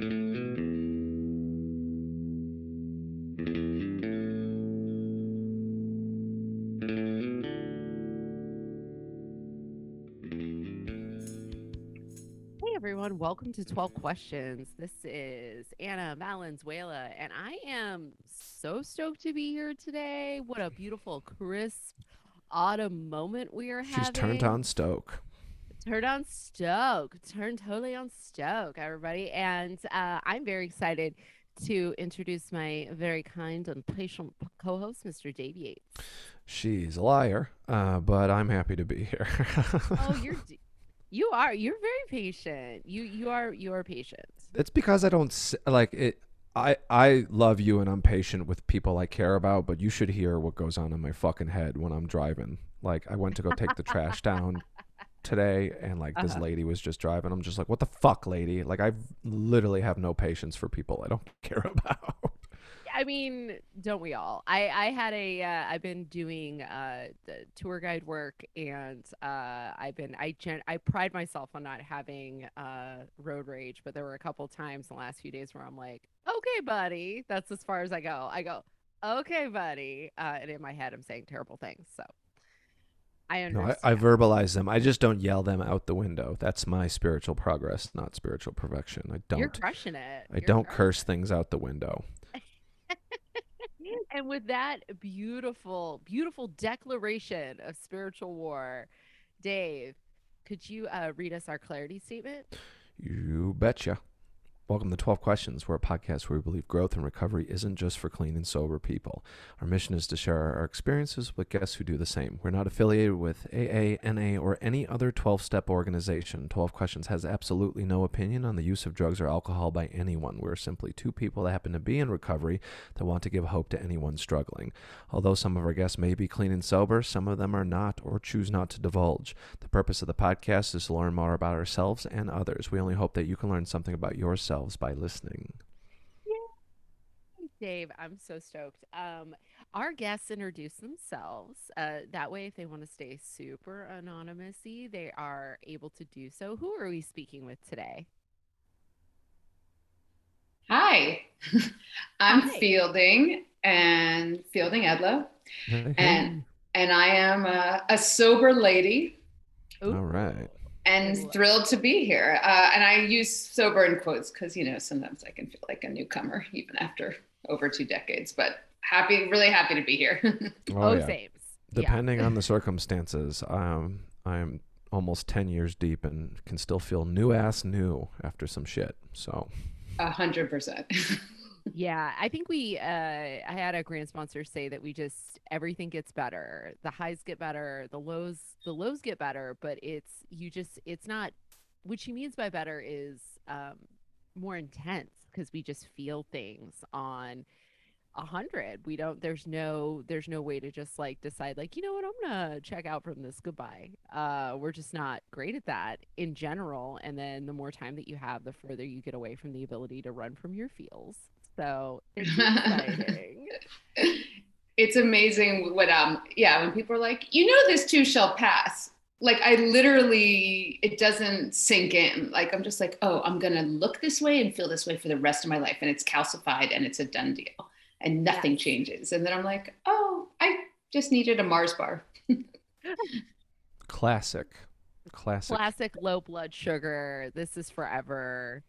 Hey everyone, welcome to 12 Questions. This is Anna Valenzuela, and I am so stoked to be here today. What a beautiful, crisp autumn moment we are having. She's turned on Stoke. Turned on Stoke. Turned totally on Stoke, everybody. And uh, I'm very excited to introduce my very kind and patient co host, Mr. Dave Yates. She's a liar, uh, but I'm happy to be here. Oh, you're. You are. You're very patient. You you are you are patient. it's because I don't like it. I I love you and I'm patient with people I care about, but you should hear what goes on in my fucking head when I'm driving. Like I went to go take the trash down today, and like this Uh-huh. lady was just driving. I'm just like, what the fuck, lady? Like I literally have no patience for people I don't care about. I mean, don't we all? I I had a uh, I've been doing uh the tour guide work and uh I've been I gen- I pride myself on not having uh road rage, but there were a couple times in the last few days where I'm like, "Okay, buddy." That's as far as I go. I go, "Okay, buddy." Uh and in my head I'm saying terrible things. So I No. I, I verbalize them. I just don't yell them out the window. That's my spiritual progress, not spiritual perfection. I don't. You're crushing it. I You're don't curse things out the window. And with that beautiful, beautiful declaration of spiritual war, Dave, could you uh, read us our clarity statement? You betcha. Welcome to 12 Questions. We're a podcast where we believe growth and recovery isn't just for clean and sober people. Our mission is to share our experiences with guests who do the same. We're not affiliated with AA, NA, or any other 12 step organization. 12 Questions has absolutely no opinion on the use of drugs or alcohol by anyone. We're simply two people that happen to be in recovery that want to give hope to anyone struggling. Although some of our guests may be clean and sober, some of them are not or choose not to divulge. The purpose of the podcast is to learn more about ourselves and others. We only hope that you can learn something about yourselves by listening. Dave, I'm so stoked. Um, our guests introduce themselves. Uh, that way, if they want to stay super anonymousy, they are able to do so. Who are we speaking with today? Hi, I'm Hi. Fielding and Fielding Edlow, And- and I am a, a sober lady All right. And thrilled to be here. Uh, and I use sober in quotes because, you know, sometimes I can feel like a newcomer even after over two decades, but happy, really happy to be here. Oh, yeah. sames. Depending on the circumstances, um, I'm almost 10 years deep and can still feel new ass new after some shit. So, A hundred percent. Yeah, I think we uh I had a grand sponsor say that we just everything gets better. The highs get better, the lows the lows get better, but it's you just it's not what she means by better is um more intense because we just feel things on a hundred. We don't there's no there's no way to just like decide like, you know what, I'm gonna check out from this goodbye. Uh we're just not great at that in general. And then the more time that you have, the further you get away from the ability to run from your feels. So it's exciting. it's amazing what um yeah when people are like you know this too shall pass like i literally it doesn't sink in like i'm just like oh i'm gonna look this way and feel this way for the rest of my life and it's calcified and it's a done deal and nothing Yes. changes and then i'm like oh i just needed a mars bar classic. Classic. Classic low blood sugar. This is forever.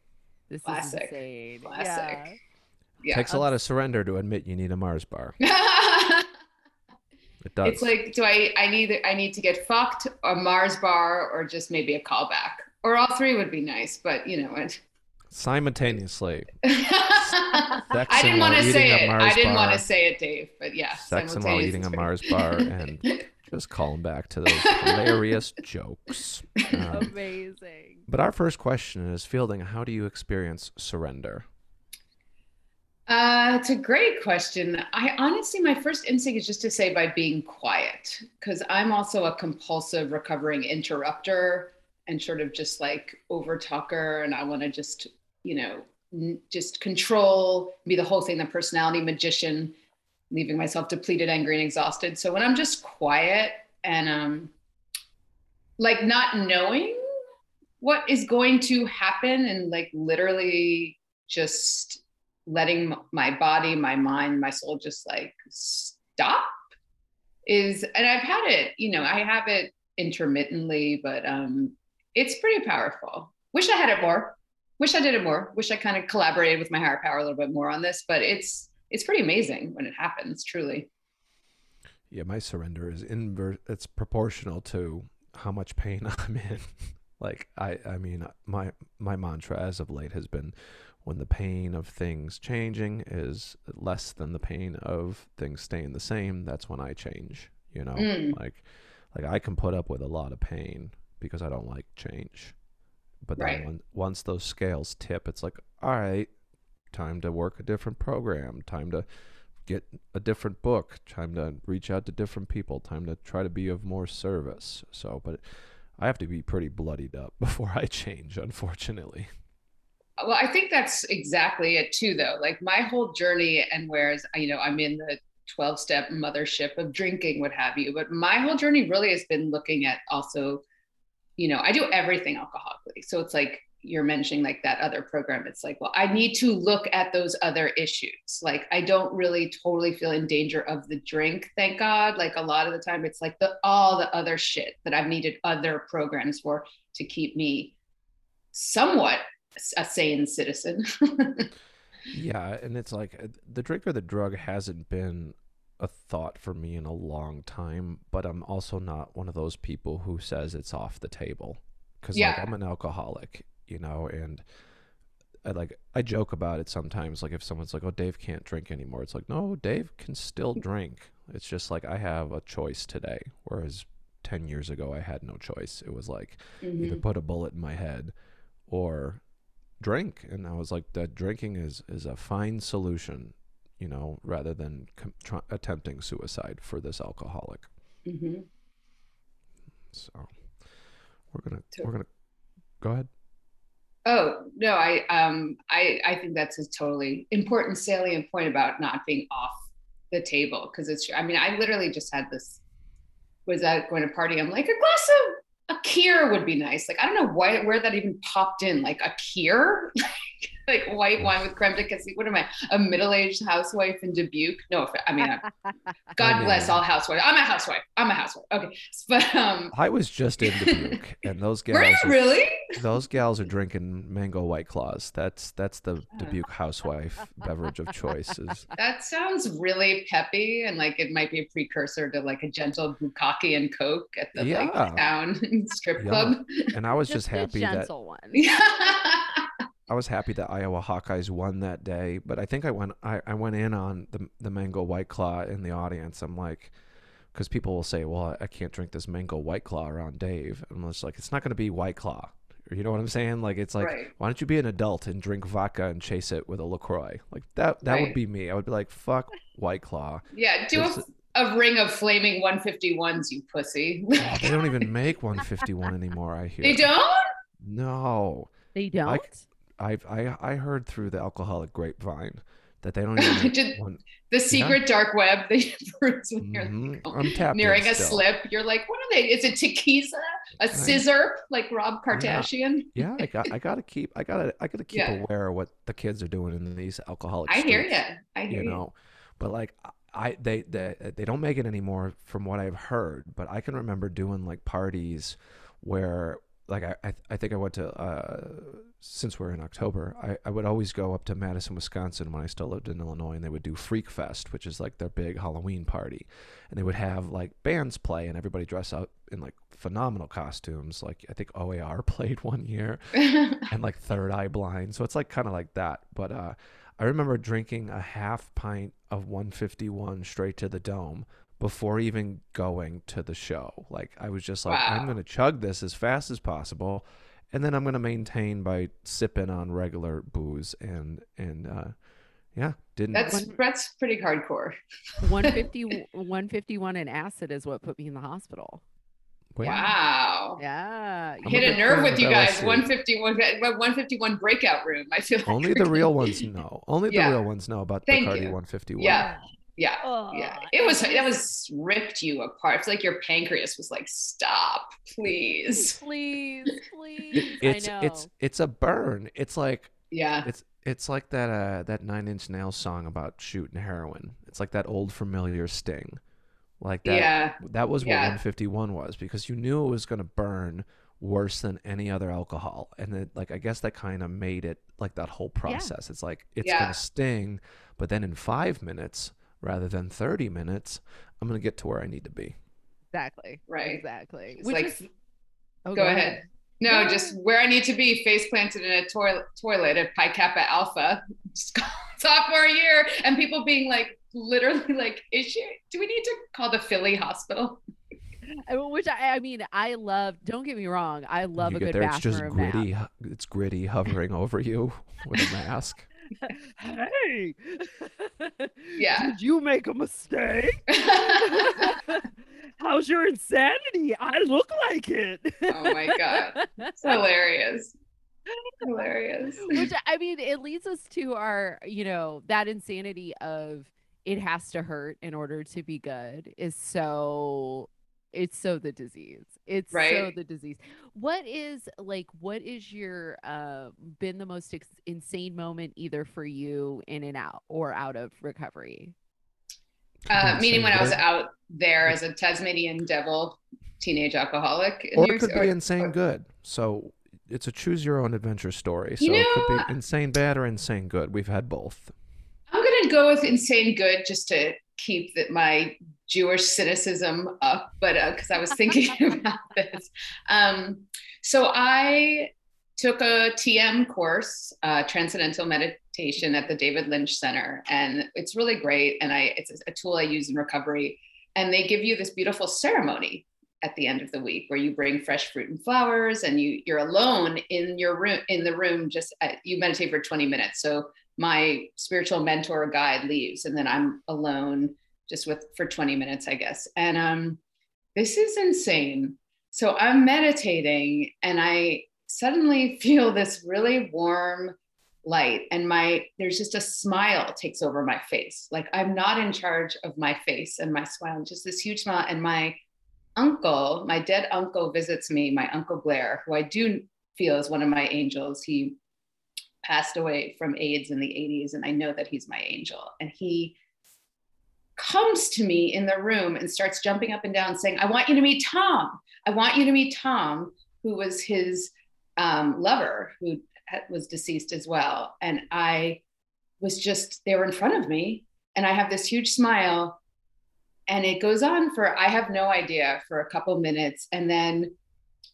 This Classic. is insane. Classic. yeah Takes a lot of surrender to admit you need a Mars bar. It does. it's like do i i need i need to get fucked a mars bar or just maybe a callback or all three would be nice but you know it simultaneously. I didn't want to say it. I didn't want to say it, Dave. But yeah, Sex and while simultaneous eating a is Mars pretty- bar and just calling back to those hilarious jokes. Um, Amazing. but our first question is Fielding, how do you experience surrender? Uh, it's a great question. I honestly, my first instinct is just to say by being quiet, because I'm also a compulsive recovering interrupter and sort of just like over talker, and I want to just, you know, n- just control, be the whole thing, the personality magician, leaving myself depleted, angry, and exhausted. So when I'm just quiet and um, like not knowing what is going to happen and like literally just letting my body, my mind, my soul just like stop is and I've had it, you know, I have it intermittently, but um it's pretty powerful. Wish I had it more. Wish I did it more. Wish I kind of collaborated with my higher power a little bit more on this, but it's it's pretty amazing when it happens, truly. Yeah, my surrender is inverse. It's proportional to how much pain I'm in. like I, I mean, my my mantra as of late has been, when the pain of things changing is less than the pain of things staying the same, that's when I change. You know, Mm. like like I can put up with a lot of pain because I don't like change. But then Right. when, once those scales tip, it's like, all right, time to work a different program, time to get a different book, time to reach out to different people, time to try to be of more service. So, but I have to be pretty bloodied up before I change, unfortunately. Well, I think that's exactly it too, though. Like my whole journey, and whereas you know I'm in the 12 step mothership of drinking, what have you, but my whole journey really has been looking at also, you know, I do everything alcoholically. So it's like you're mentioning like that other program. It's like, well, I need to look at those other issues. Like I don't really totally feel in danger of the drink, thank God. Like a lot of the time, it's like the all the other shit that I've needed other programs for to keep me somewhat a sane citizen. Yeah, and it's like uh, the drink or the drug hasn't been a thought for me in a long time, but I'm also not one of those people who says it's off the table cuz like I'm an alcoholic, you know, and I like I joke about it sometimes like if someone's like, "Oh, Dave can't drink anymore." It's like, "No, Dave can still drink." It's just like I have a choice today, whereas 10 years ago I had no choice. It was like either Mhm. put a bullet in my head or drink. And i was like that drinking is is a fine solution you know rather than com- attempting suicide for this alcoholic. Mhm. so we're gonna So- we're gonna go ahead. Oh no, I um I I think that's a totally important salient point about not being off the table because it's I mean I literally just had this was that going to party I'm like a glass of a kir would be nice. Like I don't know why where that even popped in. Like a kir like white wine with creme de cassis. What am I a middle aged housewife in Dubuque? No I mean I, God I bless all housewives. I'm a housewife. I'm a housewife. Okay. But um i was just in dubuque and those were gals you are, really? those gals are drinking mango white claws. That's that's the dubuque housewife beverage of choice is That sounds really peppy and like it might be a precursor to like a gentle bukkake and coke at the Yeah. like town strip Yeah. club. and i was Just just the happy that gentle one. I was happy that Iowa Hawkeyes won that day, but I think I went I, I went in on the the mango white claw in the audience. I'm like, because people will say, "Well, I, I can't drink this mango white claw around Dave," and I'm just like, "It's not going to be white claw." You know what I'm saying? Like it's like, Right. why don't you be an adult and drink vodka and chase it with a Lacroix? Like that that would be me. I would be like, "Fuck white claw." yeah, do a, a ring of flaming 151s, you pussy. Oh, they don't even make 151 anymore. I hear. they don't? No, They don't. I've I I heard through the alcoholic grapevine that they don't even one. The secret dark web they peruse when you're like, I'm tapped in nearing a still. slip. You're like, what are they? Is it tequila? A scissor like Rob Kardashian? yeah, I got I gotta keep I gotta I gotta keep Yeah. aware of what the kids are doing in these alcoholic. I hear you. I hear You you. know, but like I they they they don't make it anymore from what I've heard. But I can remember doing like parties where like I I, I think I went to uh since we're in October I I would always go up to Madison Wisconsin when I still lived in Illinois and they would do Freak Fest which is like their big Halloween party and they would have like bands play and everybody dress up in like phenomenal costumes like I think OAR played one year and like third eye blind. So it's like kind of like that. But uh, I remember drinking a half pint of 151 straight to the dome before even going to the show. Like I was just like, I'm gonna chug this as fast as possible, and then I'm gonna maintain by sipping on regular booze and and uh, yeah, didn't. That's that's pretty hardcore. 150, 151 and acid is what put me in the hospital. wait, Wow. Yeah. I'm Hit a a nerve with you guys. LSD. 151 151 breakout room. I feel like Only the real ones know. Only the real ones know about Thank Bacardi you. 151. Yeah. Yeah. Oh, Yeah. It was that was ripped you apart. It's like your pancreas was like, stop, please. Please, please. It's I know. it's it's a burn. It's like Yeah. It's it's like that uh that Nine Inch Nails song about shooting heroin. It's like that old familiar sting. Like that Yeah. that was what Yeah. 151 was because you knew it was going to burn worse than any other alcohol and it like I guess that kind of made it like that whole process. It's like it's Yeah. going to sting, but then in 5 minutes rather than 30 minutes, I'm going to get to where I need to be. Exactly. Right. Exactly. It's Which like, is, oh, go ahead. No, Yeah. just where I need to be, face planted in a toilet, toilet at Pi Kappa Alpha, sophomore year, and people being like, literally like, is she? Do we need to call the Philly hospital? Which I, I mean, I love. Don't get me wrong. I love you a get good there, it's just gritty. hu- It's gritty hovering over you with a mask. Hey, Yeah. Did you make a mistake? How's your insanity? I look like it. oh my god, it's hilarious, hilarious. Which I mean, it leads us to our, you know, that insanity of it has to hurt in order to be good is so it's so the disease. It's so the disease. What is like what is your uh been the most ex- insane moment either for you in and out or out of recovery? Uh, meaning when I was out there as a Tasmanian devil, teenage alcoholic. or it could be or- insane or- good. So it's a choose your own adventure story. So You it could be insane bad or insane good. We've had both. I'm gonna go with insane good just to keep that my Jewish cynicism up, but because I was thinking about this. Um, so I took a TM course, uh, Transcendental Meditation, at the David Lynch Center, and it's really great. And I, it's a tool I use in recovery. And they give you this beautiful ceremony at the end of the week where you bring fresh fruit and flowers, and you you're alone in your room in the room. Just uh, you meditate for 20 minutes. So my spiritual mentor guide leaves, and then I'm alone just with for 20 minutes, I guess. And um, this is insane. So I'm meditating, and I suddenly feel this really warm light and my there's just a smile takes over my face like i'm not in charge of my face and my smile just this huge smile and my uncle my dead uncle visits me my uncle blair who i do feel is one of my angels he passed away from aids in the 80s and i know that he's my angel and he comes to me in the room and starts jumping up and down saying i want you to meet tom i want you to meet tom who was his um, lover who was deceased as well. And I was just, they were in front of me, and I have this huge smile. And it goes on for, I have no idea, for a couple minutes. And then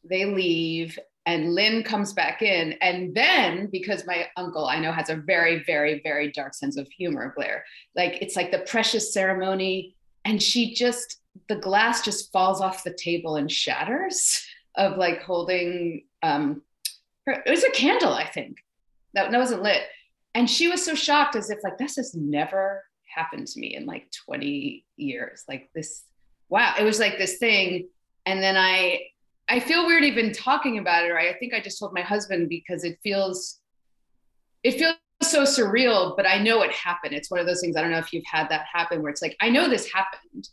they leave, and Lynn comes back in. And then, because my uncle, I know, has a very, very, very dark sense of humor, Blair, like it's like the precious ceremony. And she just, the glass just falls off the table and shatters of like holding um her, it was a candle i think that, that wasn't lit and she was so shocked as if like this has never happened to me in like 20 years like this wow it was like this thing and then i i feel weird even talking about it or i think i just told my husband because it feels it feels so surreal but i know it happened it's one of those things i don't know if you've had that happen where it's like i know this happened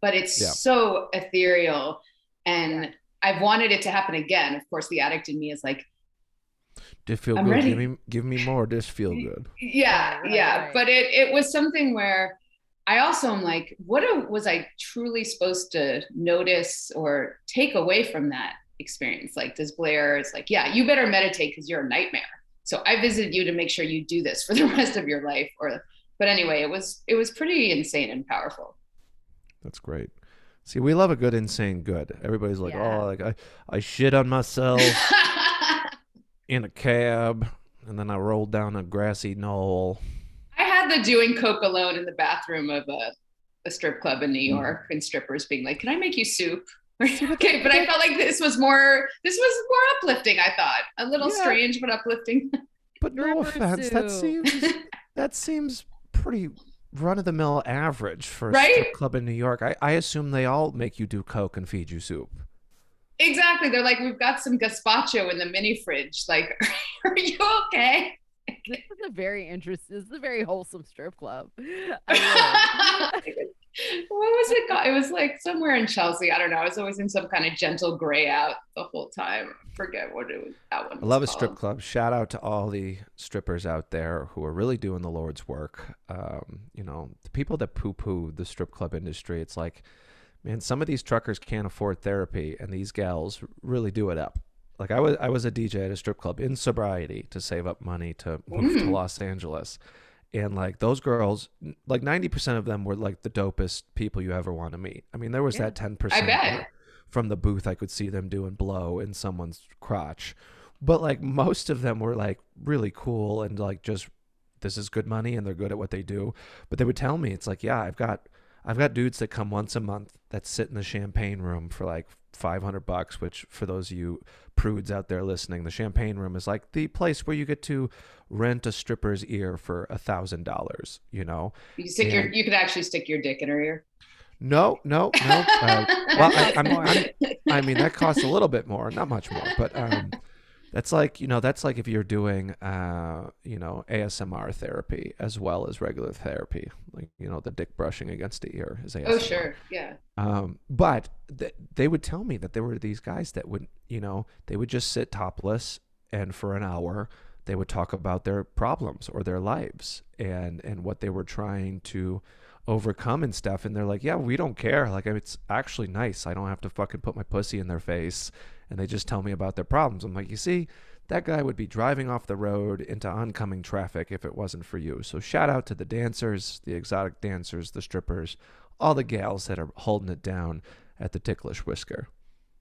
but it's Yeah. so ethereal and I've wanted it to happen again. Of course, the addict in me is like, Did feel I'm good? ready. Give me give me more. This feel good. yeah, Right, right, yeah. right. But it it was something where I also am like, what a- was I truly supposed to notice or take away from that experience? Like, does Blair is like, yeah, you better meditate because you're a nightmare. So I visited you to make sure you do this for the rest of your life. Or, but anyway, it was it was pretty insane and powerful. That's great. See, we love a good insane good. Everybody's like, oh, Yeah. oh, like I, I shit on myself in a cab, and then I rolled down a grassy knoll. I had the doing coke alone in the bathroom of a, a strip club in New Hmm. York, and strippers being like, "Can I make you soup?" okay, but I felt like this was more this was more uplifting. I thought a little Yeah. strange but uplifting. But no offense, that seems that seems pretty run of the mill average for a Right? strip club in New York. I, I assume they all make you do coke and feed you soup. exactly. They're like, "We've got some gazpacho in the mini fridge. Like, are you okay?" This is a very interesting. This is a very wholesome strip club. what was it called? It was like somewhere in Chelsea. I don't know. I was always in some kind of gentle gray out the whole time. forget what it was. That one. I love was a strip club. Shout out to all the strippers out there who are really doing the Lord's work. Um, you know, the people that poo poo the strip club industry, it's like, man, some of these truckers can't afford therapy, and these gals really do it up. Like I was, I was a DJ at a strip club in sobriety to save up money to move to Mm. Los Angeles, and like those girls, like ninety percent of them were like the dopest people you ever want to meet. I mean, there was Yeah. that ten I percent bet. from the booth I could see them doing blow in someone's crotch. But like most of them were like really cool and like just this is good money and they're good at what they do. But they would tell me it's like, yeah, I've got I've got dudes that come once a month that sit in the champagne room for like 500 bucks, which for those of you prudes out there listening, the champagne room is like the place where you get to rent a stripper's ear for a thousand dollars, you know? You stick your. You could actually stick your dick in her ear. No, no, no. Uh, well, I, I'm, I'm, I mean, that costs a little bit more, not much more, but um, that's like you know, that's like if you're doing uh, you know, ASMR therapy as well as regular therapy, like you know, the dick brushing against the ear is ASMR. oh sure, yeah. Um, but th- they would tell me that there were these guys that would, you know, they would just sit topless and for an hour they would talk about their problems or their lives and and what they were trying to overcome and stuff and they're like yeah we don't care like it's actually nice i don't have to fucking put my pussy in their face and they just tell me about their problems i'm like you see that guy would be driving off the road into oncoming traffic if it wasn't for you so shout out to the dancers the exotic dancers the strippers all the gals that are holding it down at the ticklish whisker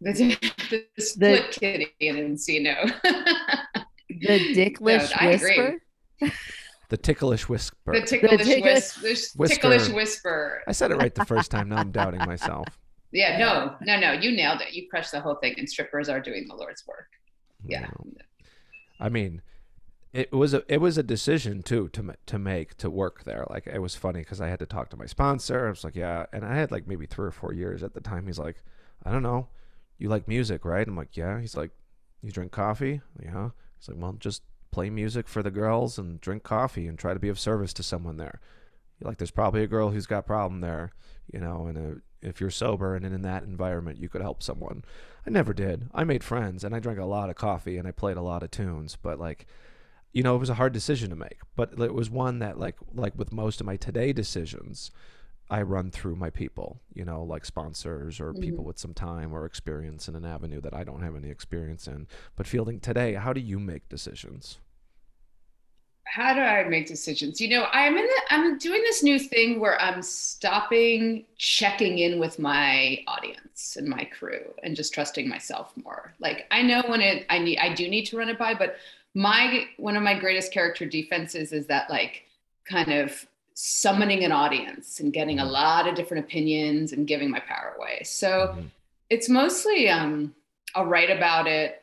The, the split kitty in Encino. The dicklish I agree. whisper. the ticklish whisper The ticklish, ticklish- whis- whis- Whisker. ticklish whisper. i said it right the first time now i'm doubting myself Yeah, no, no, no. You nailed it. You crushed the whole thing, and strippers are doing the Lord's work. Yeah. Know. I mean, it was a it was a decision too to to make to work there. Like it was funny because I had to talk to my sponsor. I was like, yeah, and I had like maybe three or four years at the time. He's like, I don't know, you like music, right? I'm like, yeah. He's like, you drink coffee? Yeah. He's like, well, just play music for the girls and drink coffee and try to be of service to someone there. Like, there's probably a girl who's got problem there, you know, and uh if you're sober and in that environment, you could help someone. I never did. I made friends and I drank a lot of coffee and I played a lot of tunes, but like you know, it was a hard decision to make, but it was one that like like with most of my today decisions, I run through my people, you know, like sponsors or people Mhm. with some time or experience in an avenue that I don't have any experience in. But fielding today, how do you make decisions? How do I make decisions? You know, I'm in the, I'm doing this new thing where I'm stopping checking in with my audience and my crew and just trusting myself more. Like I know when it I need I do need to run it by, but my one of my greatest character defenses is that like kind of summoning an audience and getting a Mhm. lot of different opinions and giving my power away. So Mhm. it's mostly um I'll write about it.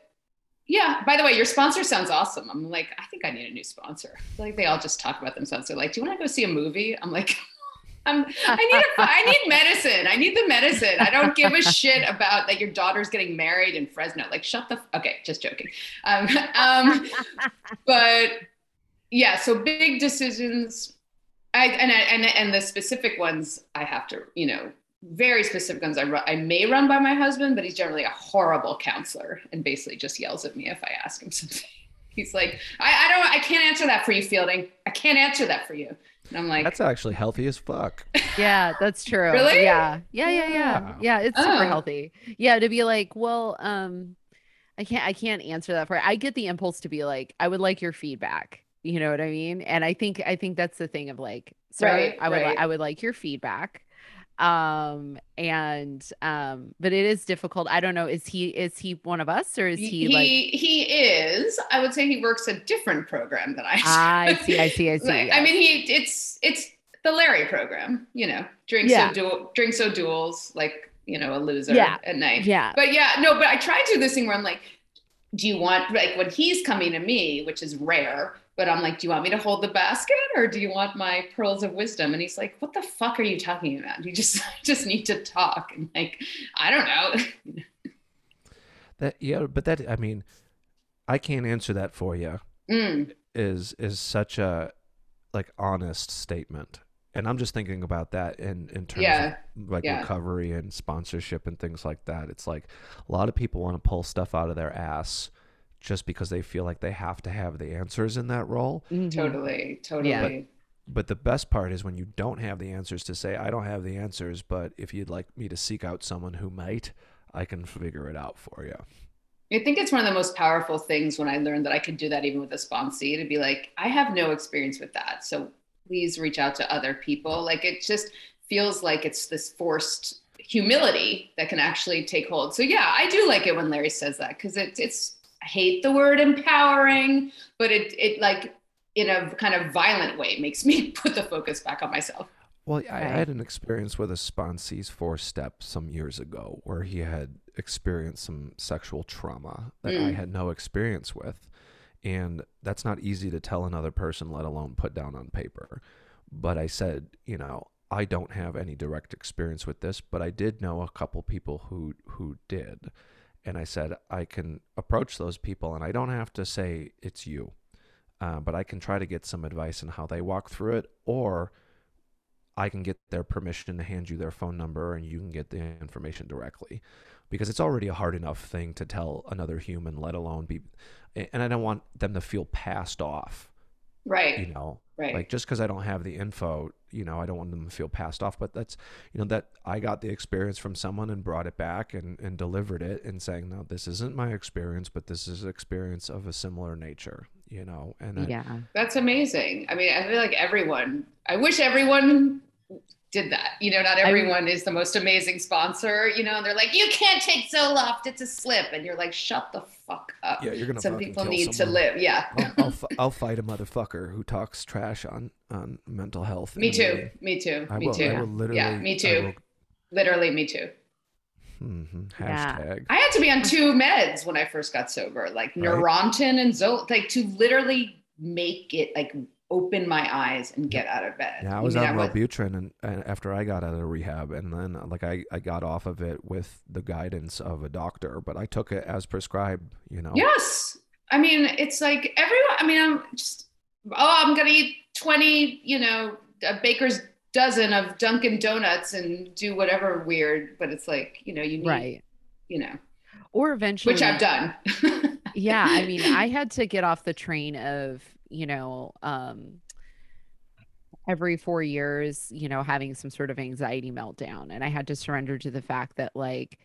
Yeah, by the way, your sponsor sounds awesome. I'm like, I think I need a new sponsor. Like they all just talk about themselves. They're like, Do you want to go see a movie? I'm like, I'm I need a I need medicine. I need the medicine. I don't give a shit about that your daughter's getting married in Fresno. Like, shut the f- okay, just joking. Um, um but yeah, so big decisions. I and I, and and the specific ones I have to, you know, very specific ones I ru- I may run by my husband, but he's generally a horrible counselor and basically just yells at me if I ask him something. He's like, I, I don't, I can't answer that for you, Fielding. I can't answer that for you. And I'm like, That's actually healthy as fuck. Yeah, that's true. Really? Yeah. Yeah, yeah, yeah. Yeah. Yeah, it's super Oh. healthy. Yeah, to be like, well, um I can't I can't answer that for I get the impulse to be like, I would like your feedback. You know what I mean? And I think I think that's the thing of like, sorry, Right, I would li- right. I would like your feedback. Um and um but it is difficult. I don't know, is he is he one of us or is he, he like he is. I would say he works a different program than I. do. I see, I see, I see. Like, I mean, he it's it's the Larry program. You know, drink Yeah. so dual, drink so duels, like you know, a loser Yeah. at night. yeah. But yeah, no, but I try to do this thing where I'm like, do you want like when he's coming to me, which is rare, but I'm like, do you want me to hold the basket or do you want my pearls of wisdom? And he's like, what the fuck are you talking about? You just just need to talk. And like, I don't know. That yeah, but that I mean, I can't answer that for you. Mm, is is such a like honest statement and i'm just thinking about that in in terms Yeah, of like yeah. recovery and sponsorship and things like that it's like a lot of people want to pull stuff out of their ass just because they feel like they have to have the answers in that role Mhm. totally, totally. Yeah. but the best part is when you don't have the answers to say i don't have the answers but if you'd like me to seek out someone who might i can figure it out for you I think it's one of the most powerful things when I learned that I could do that even with a sponsee to be like, I have no experience with that. So please reach out to other people. Like it just feels like it's this forced humility that can actually take hold. So yeah, I do like it when Larry says that because it, it's, I hate the word empowering, but it, it like in a kind of violent way makes me put the focus back on myself. Well, I, I had an experience with a sponsee's four step some years ago where he had experienced some sexual trauma that I Mm. had no experience with. And that's not easy to tell another person, let alone put down on paper. But I said, you know, I don't have any direct experience with this, but I did know a couple people who who did. And I said, I can approach those people and I don't have to say it's you. Uh, but I can try to get some advice on how they walk through it or I can get their permission to hand you their phone number and you can get the information directly because it's already a hard enough thing to tell another human let alone be and I don't want them to feel passed off Right. you know right. like just because I don't have the info you know I don't want them to feel passed off but that's you know that I got the experience from someone and brought it back and, and delivered it and saying no this isn't my experience but this is experience of a similar nature you know and I, Yeah. That's amazing. I mean, I feel like everyone, I wish everyone did that. You know, not everyone is the most amazing sponsor, you know, and they're like, you can't take Zoloft, it's a slip. And you're like, shut the fuck up. yeah you're gonna Some people need someone. to live. Yeah. I'll, I'll, fi- I'll fight a motherfucker who talks trash on on mental health. me too. Me too. I me will, too. I will literally. Yeah, me I too. Literally, me too. will- mhm, Yeah. hashtag. I had to be on two meds when I first got sober, like Right. Neurontin and Zol, like to literally make it like open my eyes and get out of bed. Yeah, I was mean, on was- Wellbutrin and, and after I got out of rehab, and then uh, like I, I got off of it with the guidance of a doctor, but I took it as prescribed. You know. Yes. I mean, it's like everyone, I mean, I'm just, oh, I'm going to eat 20, you know, a baker's dozen of Dunkin' Donuts and do whatever weird, but it's like, you know, you need, Right. you know, Or eventually which I've done. yeah i mean i had to get off the train of you know um every four years you know having some sort of anxiety meltdown. And i had to surrender to the fact that like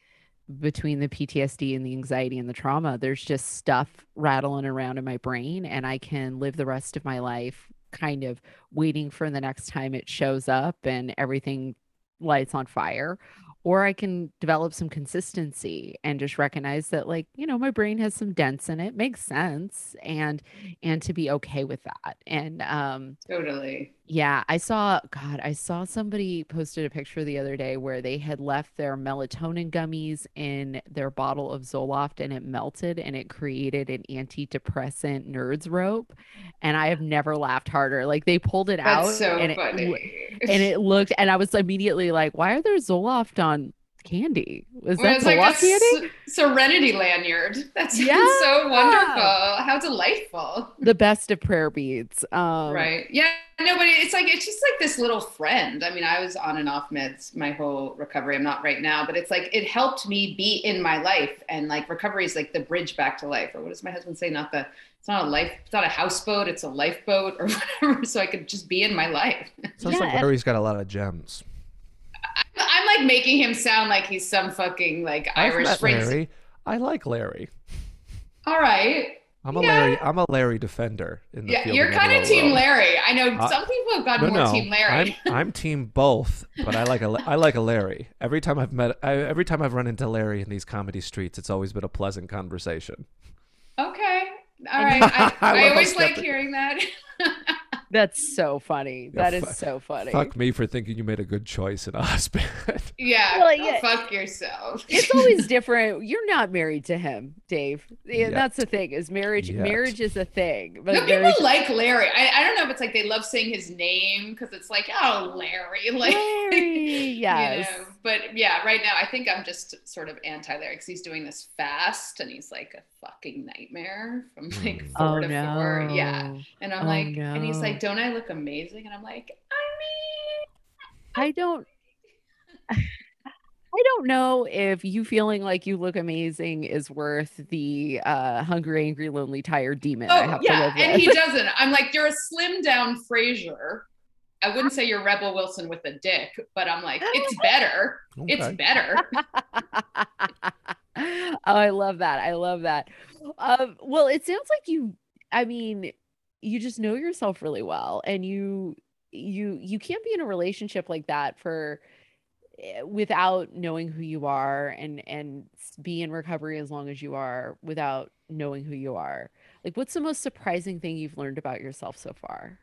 between the ptsd and the anxiety and the trauma there's just stuff rattling around in my brain and i can live the rest of my life kind of waiting for the next time it shows up and everything lights on fire or I can develop some consistency and just recognize that like, you know, my brain has some dents in it, makes sense and and to be okay with that. And um totally. Yeah, I saw god, I saw somebody posted a picture the other day where they had left their melatonin gummies in their bottle of Zoloft and it melted and it created an antidepressant nerds rope and I have never laughed harder. Like they pulled it out so and funny. w- and it looked and I was immediately like, why are there Zoloft on candy? Was that it's like a candy? Serenity lanyard. That's Yeah. so wonderful. How delightful. The best of prayer beads. Um right. Yeah. No, but it's like it's just like this little friend. I mean, I was on and off meds my whole recovery. I'm not right now, but it's like it helped me be in my life. And like recovery is like the bridge back to life. Or what does my husband say? Not the it's not a life, it's not a houseboat, it's a lifeboat or whatever. So I could just be in my life. Sounds Yeah, like and- Larry's got a lot of gems. I'm like making him sound like he's some fucking like I've Irish met prince. Larry. I like Larry. All right. I'm a Yeah. Larry. I'm a Larry defender. In the Yeah, field you're kind of team world. Larry. I know Uh, some people have No, more no, team Larry. I'm I'm team both, but I like a I like a Larry. Every time I've met, I, every time I've run into Larry in these comedy streets, it's always been a pleasant conversation. Okay. all right. I I, I, always like hearing that. That's so funny. Yeah, That is fu- so funny. Fuck me for thinking you made a good choice in a husband. yeah. Well, yeah. Fuck yourself. it's always different. You're not married to him, Dave. Yeah, that's the thing. Is marriage Yet. marriage is a thing. But No, people like Larry. I, I don't know if it's like they love saying his name because it's like, oh, Larry. Like, Larry, you yes. know, but yeah, right now I think I'm just sort of anti there because he's doing this fast and he's like a fucking nightmare from like Mm. four oh to no. four. Yeah. And I'm Oh, like, and he's like, don't I look amazing? And I'm like, I mean, I don't I don't know if you feeling like you look amazing is worth the uh hungry, angry, lonely, tired demon. mean, I oh have yeah, to live and he doesn't. I'm like, you're a slim down Frasier. I wouldn't say you're Rebel Wilson with a dick, but I'm like, it's better. It's better. oh, I love that. I love that. Um, well, it sounds like you, I mean, you just know yourself really well and you you you can't be in a relationship like that for eh, without knowing who you are and and be in recovery as long as you are without knowing who you are. Like what's the most surprising thing you've learned about yourself so far?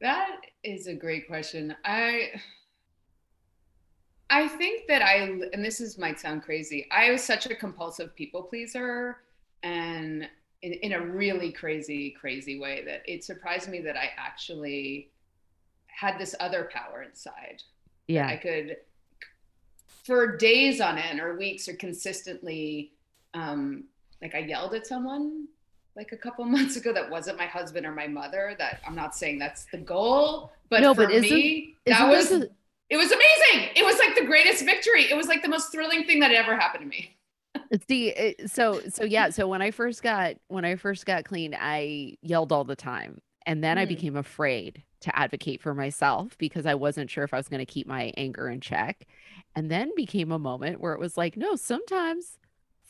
That is a great question. I I think that I and this is might sound crazy. I was such a compulsive people pleaser and in, in a really crazy, crazy way that it surprised me that I actually had this other power inside. Yeah. I could for days on end or weeks or consistently um like I yelled at someone like a couple months ago that wasn't my husband or my mother that I'm not saying that's the goal but No, for but isn't- me that Isn't was a- it was amazing it was like the greatest victory it was like the most thrilling thing that ever happened to me See, so so yeah, so when I first got when I first got clean, I yelled all the time. And then I Mm. became afraid to advocate for myself because I wasn't sure if I was going to keep my anger in check. And then became a moment where it was like, no, sometimes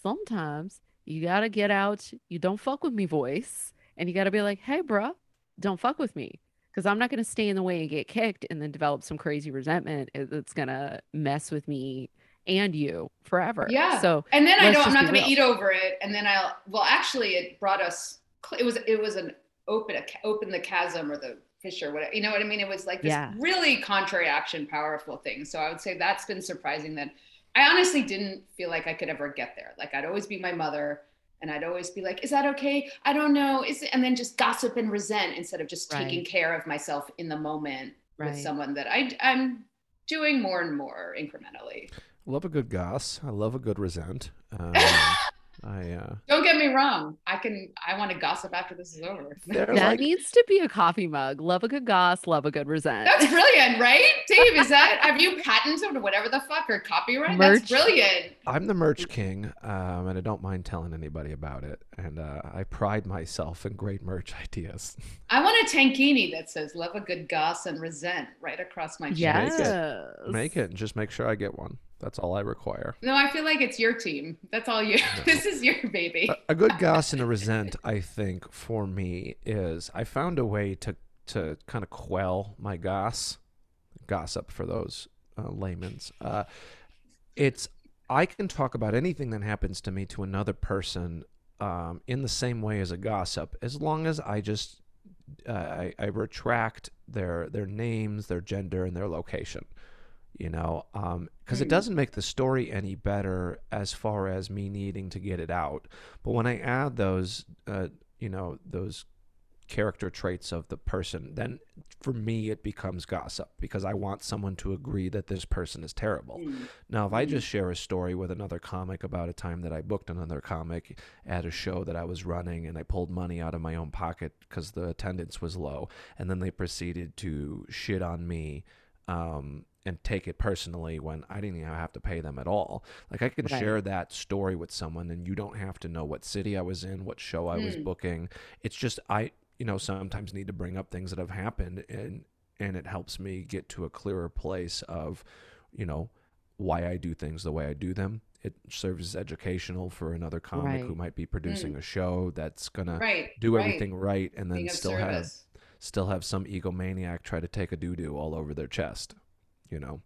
sometimes you got to get out, you don't fuck with me voice, and you got to be like, "Hey, bruh, don't fuck with me." Because I'm not going to stay in the way and get kicked and then develop some crazy resentment that's going to mess with me and you forever. Yeah. So and then I know I'm not going to eat over it and then I'll well actually it brought us it was it was an open open the chasm or the fissure whatever you know what I mean it was like this Yeah. really contrary action powerful thing so I would say that's been surprising that I honestly didn't feel like I could ever get there like I'd always be my mother and I'd always be like is that okay? I don't know. Is it, and then just gossip and resent instead of just taking care of myself in the moment with someone that I I'm doing more and more incrementally. Love a good goss. I love a good resent. Um, I uh, Don't get me wrong. I can. I want to gossip after this is over. That like- needs to be a coffee mug. Love a good goss, love a good resent. That's brilliant, right, Dave? Is that have you patented or whatever the fuck or copyright? Merch. That's brilliant. I'm the merch king, um, and I don't mind telling anybody about it. And uh, I pride myself in great merch ideas. I want a tankini that says "Love a good goss and resent" right across my chest. yes. Make it and just make sure I get one. That's all I require. No, I feel like it's your team. That's all you. This is your baby. A, a good goss and a resent, I think, for me is I found a way to to kind of quell my goss, gossip for those uh, layman's. Uh, it's I can talk about anything that happens to me to another person um, in the same way as a gossip, as long as I just uh, I, I retract their their names, their gender, and their location. You know, because it Mm. doesn't make the story any better as far as me needing to get it out. But when I add those, uh, you know, those character traits of the person, then for me it becomes gossip because I want someone to agree that this person is terrible. Mm. Now, if I Mhm. just share a story with another comic about a time that I booked another comic at a show that I was running and I pulled money out of my own pocket because the attendance was low, and then they proceeded to shit on me um, and take it personally when I didn't even have to pay them at all. Like, I can Right. share that story with someone and you don't have to know what city I was in, what show I was Mm. booking. It's just, I, you know, sometimes need to bring up things that have happened and, and it helps me get to a clearer place of, you know, why I do things the way I do them. It serves as educational for another comic who might be producing a show that's gonna Right. do everything right and then Being still have still have some egomaniac try to take a doo doo all over their chest. You know,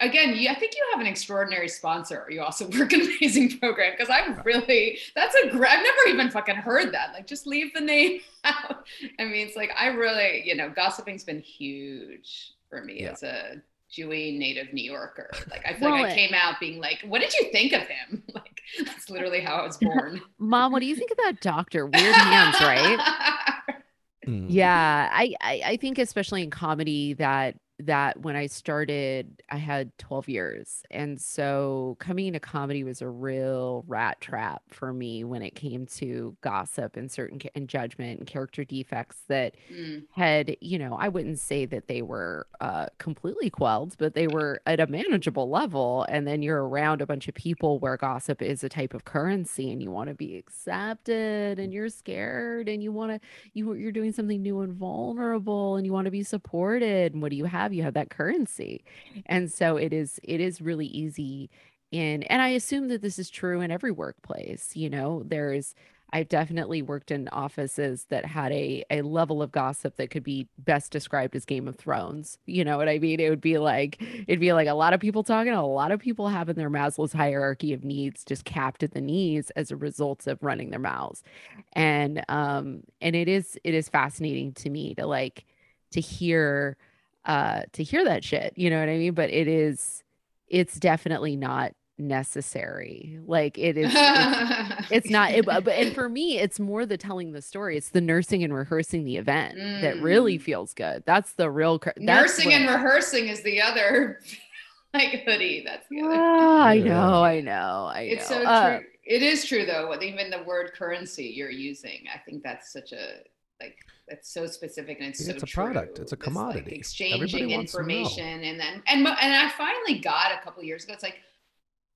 again, you, I think you have an extraordinary sponsor. You also work an amazing program because I'm really that's a great. I've never even fucking heard that. Like, just leave the name out. I mean, it's like I really, you know, gossiping's been huge for me Yeah. as a Jewy native New Yorker. Like, I feel Well, like I came out being like, "What did you think of him?" Like, that's literally how I was born. Mom, what do you think about doctor? Weird hands, right? Mm. Yeah, I, I I think especially in comedy that that when I started, I had 12 years. And so coming into comedy was a real rat trap for me when it came to gossip and certain and judgment and character defects that mm. had, you know, I wouldn't say that they were uh, completely quelled, but they were at a manageable level. And then you're around a bunch of people where gossip is a type of currency and you want to be accepted and you're scared and you want to, you, you're doing something new and vulnerable and you want to be supported. And what do you have? You have that currency. And so it is it is really easy in and I assume that this is true in every workplace. You know, there's I've definitely worked in offices that had a a level of gossip that could be best described as Game of Thrones. You know what I mean? It would be like it'd be like a lot of people talking, a lot of people having their Maslow's hierarchy of needs just capped at the knees as a result of running their mouths. And um and it is it is fascinating to me to like to hear uh to hear that shit you know what i mean but it is it's definitely not necessary like it is it's, it's not it, but and for me it's more the telling the story it's the nursing and rehearsing the event mm. that really mm. feels good that's the real that's nursing and rehearsing is the other like hoodie that's the other ah, i know i know i it's know. so uh, true it is true though even the word currency you're using i think that's such a like it's so specific and it's, it's so a true. product. It's a commodity this, like, exchanging information and then and and i finally got a couple years ago it's like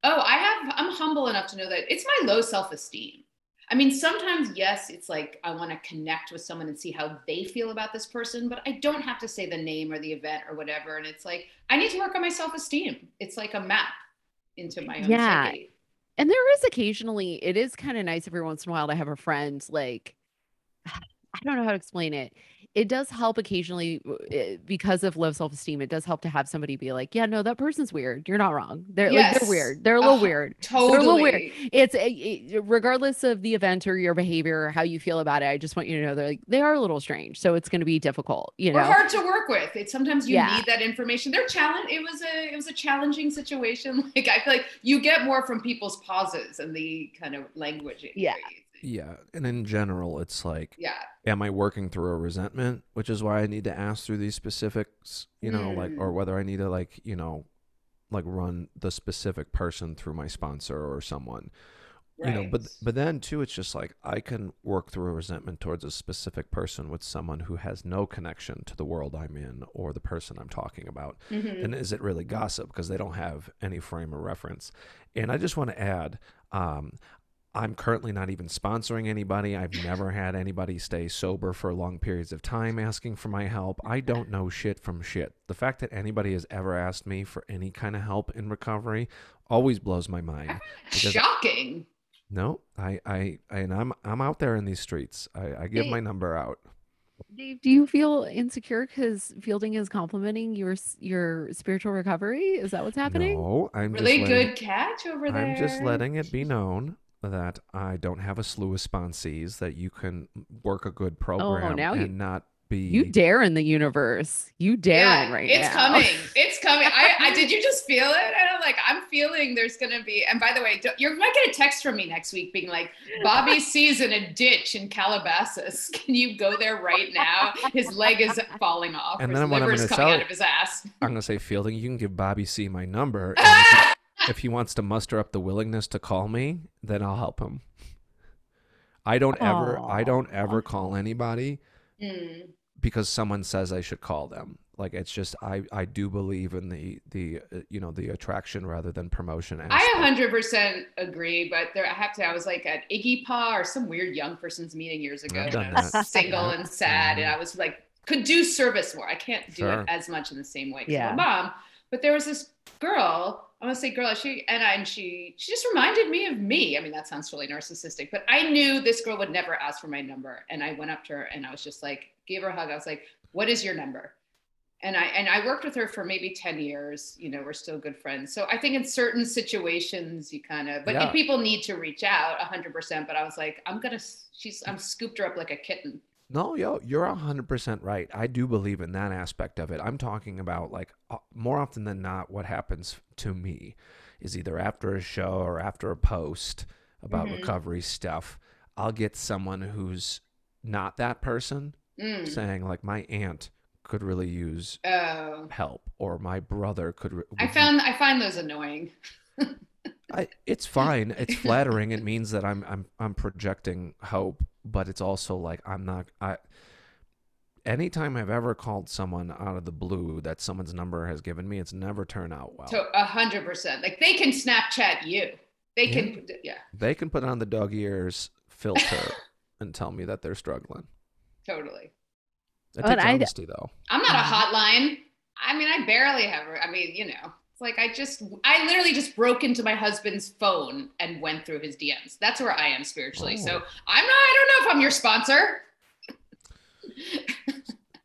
oh i have i'm humble enough to know that it's my low self-esteem. I mean sometimes yes it's like i want to connect with someone and see how they feel about this person but i don't have to say the name or the event or whatever and it's like i need to work on my self-esteem. It's like a map into my own yeah. psyche. and there is occasionally it is kind of nice every once in a while to have a friend like I don't know how to explain it. It does help occasionally because of low self-esteem it does help to have somebody be like yeah no that person's weird. You're not wrong. They're yes. like they're weird. They're a little weird. Totally they're a little weird. it's it, eh, eh, regardless of the event or your behavior or how you feel about it i just want you to know they're like they are a little strange so it's going to be difficult you know? or hard to work with. It's sometimes you yeah. need that information. They're challenge it was a it was a challenging situation. Like i feel like you get more from people's pauses and the kind of language yeah yeah. And in general, it's like, yeah. Am I working through a resentment, which is why I need to ask through these specifics, you know, mm. like, or mm. whether I need to, like, you know, like run the specific person through my sponsor or someone. Right. You know, but but then too, it's just like I can work through a resentment towards a specific person with someone who has no connection to the world I'm in or the person I'm talking about. Mm-hmm. And is it really gossip because they don't have any frame of reference? And I just want to add, um, I'm currently not even sponsoring anybody. I've never had anybody stay sober for long periods of time asking for my help. I don't know shit from shit. The fact that anybody has ever asked me for any kind of help in recovery always blows my mind. Shocking. No, I, I, and I'm, I'm out there in these streets. I, I give Dave, my number out. Dave, do you feel insecure because Fielding is complimenting your your spiritual recovery? Is that what's happening? No, I'm really letting, good catch over there. I'm just letting it be known that I don't have a slew of sponsees, that you can work a good oh, program oh, now and you, not be you dare in the universe. You dare yeah, right it's now. coming. It's coming. I, I, did you just feel it? And I'm like, I'm feeling there's gonna be. And by the way, you might get a text from me next week being like, Bobby sees in a ditch in Calabasas. Can you go there right now? His leg is falling off. And then his what I'm gonna coming out of his ass. I'm gonna say, Fielding, you can give Bobby C my number. if he wants to muster up the willingness to call me, then I'll help him. I don't ever I don't ever call anybody mm. because someone says I should call them. Like it's just I I do believe in the the uh, you know the attraction rather than promotion. Aspect. I 100% agree, but there I have to I was like at ICYPAA or some weird young person's meeting years ago. I've done I was single and sad, and I was like could do service more. I can't do sure. it as much in the same way. Yeah, my mom. But there was this girl I want to say, girl, she and I, and she, she just reminded me of me. I mean, that sounds really narcissistic, but I knew this girl would never ask for my number. And I went up to her and I was just like, gave her a hug. I was like, what is your number? And I, and I worked with her for maybe 10 years, you know, we're still good friends. So I think in certain situations you kind of, but yeah. people need to reach out hundred percent. But I was like, I'm going to, she's, I'm scooped her up like a kitten. No, yo, you're hundred percent right. I do believe in that aspect of it. I'm talking about like uh, more often than not, what happens to me is either after a show or after a post about mm-hmm. recovery stuff. I'll get someone who's not that person mm. saying like my aunt could really use Oh, help or my brother could re- I found I find those annoying. I, it's fine it's flattering it means that i'm i'm i'm projecting hope but it's also like i'm not i anytime i've ever called someone out of the blue that someone's number has given me it's never turned out well So a hundred percent. Like they can Snapchat you. They can yeah, they can put it on the dog ears filter and tell me that they're struggling totally. it But takes I- honesty though I'm not a Mhm. hotline. I mean, I barely have. I mean, you know, it's like I just, I literally just broke into my husband's phone and went through his DMs. That's where I am spiritually. So Oh. I'm not. I don't know if I'm your sponsor.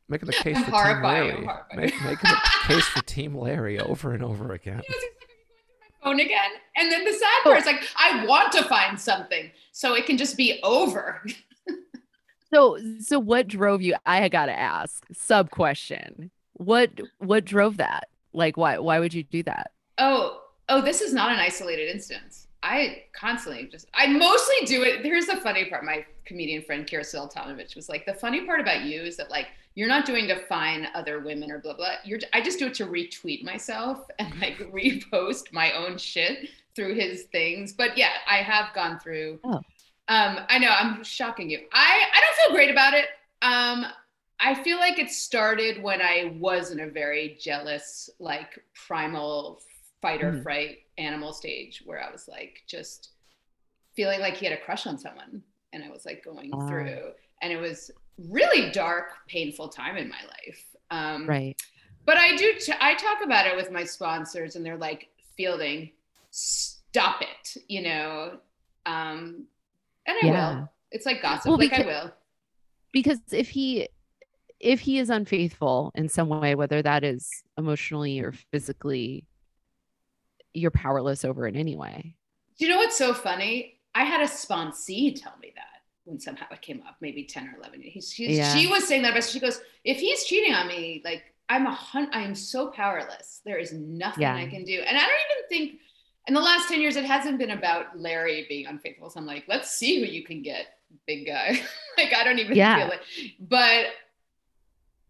making the case I'm for team larry. Make, making a case for team larry over and over again He was just like, "Are you going through my phone again? And then the sad part is like, I want to find something so it can just be over. So so what drove you? I got to ask. Sub question. What what drove that? Like why why would you do that? Oh, oh, this is not an isolated instance. I constantly just, I mostly do it. Here's the funny part. My comedian friend Kira Soltanovich was like, the funny part about you is that like, you're not doing to find other women or blah, blah. You're, I just do it to retweet myself and like repost my own shit through his things. But yeah, I have gone through. Oh. Um, I know I'm shocking you. I, I don't feel great about it. Um, I feel like it started when I was in a very jealous, like primal fight or Mhm. fright animal stage where I was like just feeling like he had a crush on someone and I was like going Ah. through and it was really dark, painful time in my life. Um, Right. but I do, t- I talk about it with my sponsors and they're like, Fielding, stop it, you know? Um, and I Yeah. will. It's like gossip. Well, like I will. Because if he if he is unfaithful in some way, whether that is emotionally or physically, you're powerless over it anyway. Do you know what's so funny? I had a sponsee tell me that when somehow it came up, maybe 10 or 11 years. He's, she's, Yeah. She was saying that, but she goes, if he's cheating on me, like I'm a hun- I am so powerless. There is nothing Yeah. I can do. And I don't even think in the last 10 years, it hasn't been about Larry being unfaithful. So I'm like, let's see who you can get, big guy. like, I don't even Yeah. feel it. But,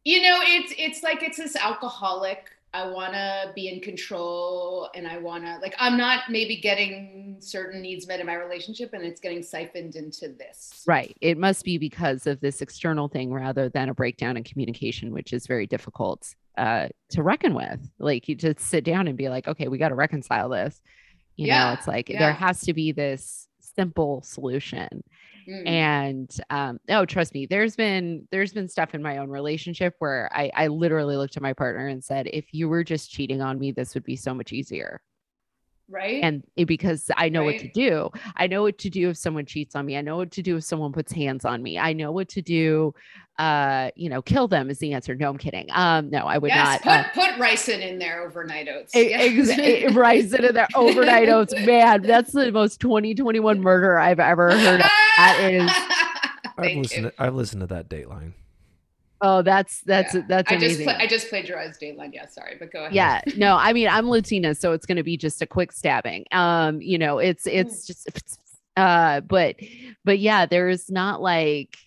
you know, it's, it's like, it's this alcoholic I want to be in control and I want to like I'm not maybe getting certain needs met in my relationship and it's getting siphoned into this. Right. It must be because of this external thing rather than a breakdown in communication, which is very difficult uh, to reckon with. Like you just sit down and be like, okay, we got to reconcile this. You know, it's like yeah. there has to be this simple solution. Mm. And um, oh, trust me, there's been there's been stuff in my own relationship where I I literally looked at my partner and said, if you were just cheating on me, this would be so much easier right? and it, because I know what to do. I know what to do if someone cheats on me. I know what to do if someone puts hands on me. I know what to do. Uh, you know, kill them is the answer. No, I'm kidding. Um, no, I would yes, not. put uh, put ricin in there overnight oats. Yes. ex- right, sit in there overnight oats. Man, that's the most 2021 murder I've ever heard of. That is- I've listened. To, I've listened to that Dateline. Oh, that's that's Yeah. that's I just amazing. pla- I just plagiarized Dateline. Yeah, sorry, but go ahead. yeah no i mean i'm latina so it's going to be just a quick stabbing um you know it's it's just uh but but yeah there's not like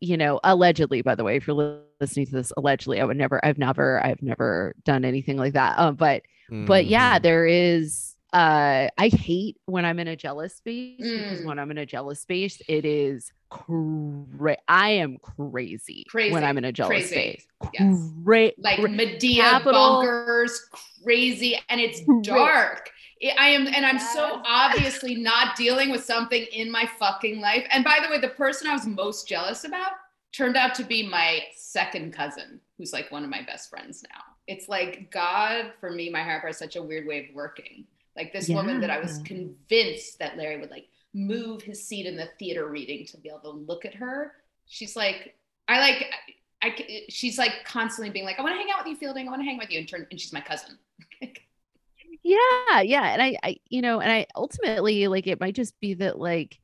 you know allegedly by the way if you're listening to this allegedly i would never i've never i've never done anything like that um but but yeah Mhm. there is uh i hate when i'm in a jealous space because Mm. when i'm in a jealous space it is cra- i am crazy, crazy when i'm in a jealous Crazy. space Yes. Cra- like cra- Medea capital- bonkers, crazy, and it's dark. I I am, and I'm so obviously not dealing with something in my fucking life. And by the way, the person I was most jealous about turned out to be my second cousin, who's like one of my best friends now. It's like God, for me, my higher power is such a weird way of working. Like this woman that I was convinced that Larry would like move his seat in the theater reading to be able to look at her. She's like, I like, I, I she's like constantly being like, I want to hang out with you, Fielding. I want to hang with you, and turn, and she's my cousin. Yeah yeah and I, I you know and i ultimately like it might just be that like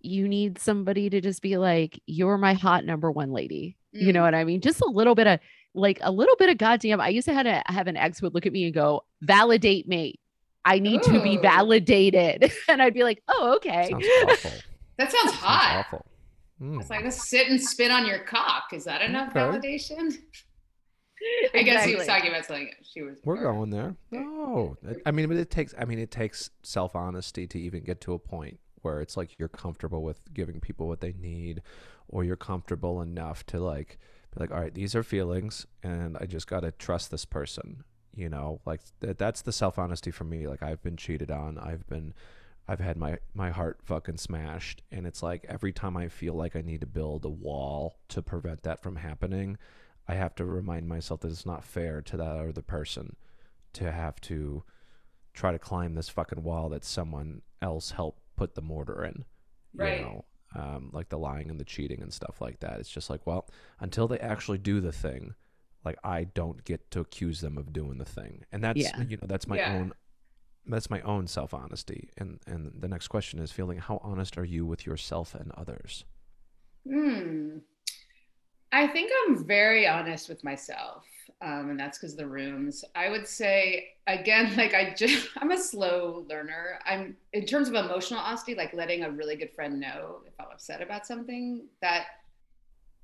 you need somebody to just be like you're my hot number one lady you know Mm. what i mean just a little bit of like a little bit of goddamn i used to have, a, have an ex would look at me and go validate me i need to be validated and i'd be like oh okay Sounds awful. That sounds Sounds hot. awful. Mm. It's like let's sit and spit on your cock. Is that enough Okay. validation? I guess he was talking about something. She was. We're or- going there. No, I mean, but it takes. I mean, it takes self honesty to even get to a point where it's like you're comfortable with giving people what they need, or you're comfortable enough to like be like, all right, these are feelings, and I just gotta trust this person. You know, like that. That's the self honesty for me. Like I've been cheated on. I've been. I've had my my heart fucking smashed, and it's like every time I feel like I need to build a wall to prevent that from happening, I have to remind myself that it's not fair to that other person to have to try to climb this fucking wall that someone else helped put the mortar in. Right. You know, um, like the lying and the cheating and stuff like that. It's just like, well, until they actually do the thing, like I don't get to accuse them of doing the thing, and that's Yeah. you know that's my Yeah. own. That's my own self honesty, and and the next question is feeling how honest are you with yourself and others? Hmm. I think I'm very honest with myself, um, and that's because the rooms. I would say again, like I just, I'm a slow learner. I'm in terms of emotional honesty, like letting a really good friend know if I'm upset about something. That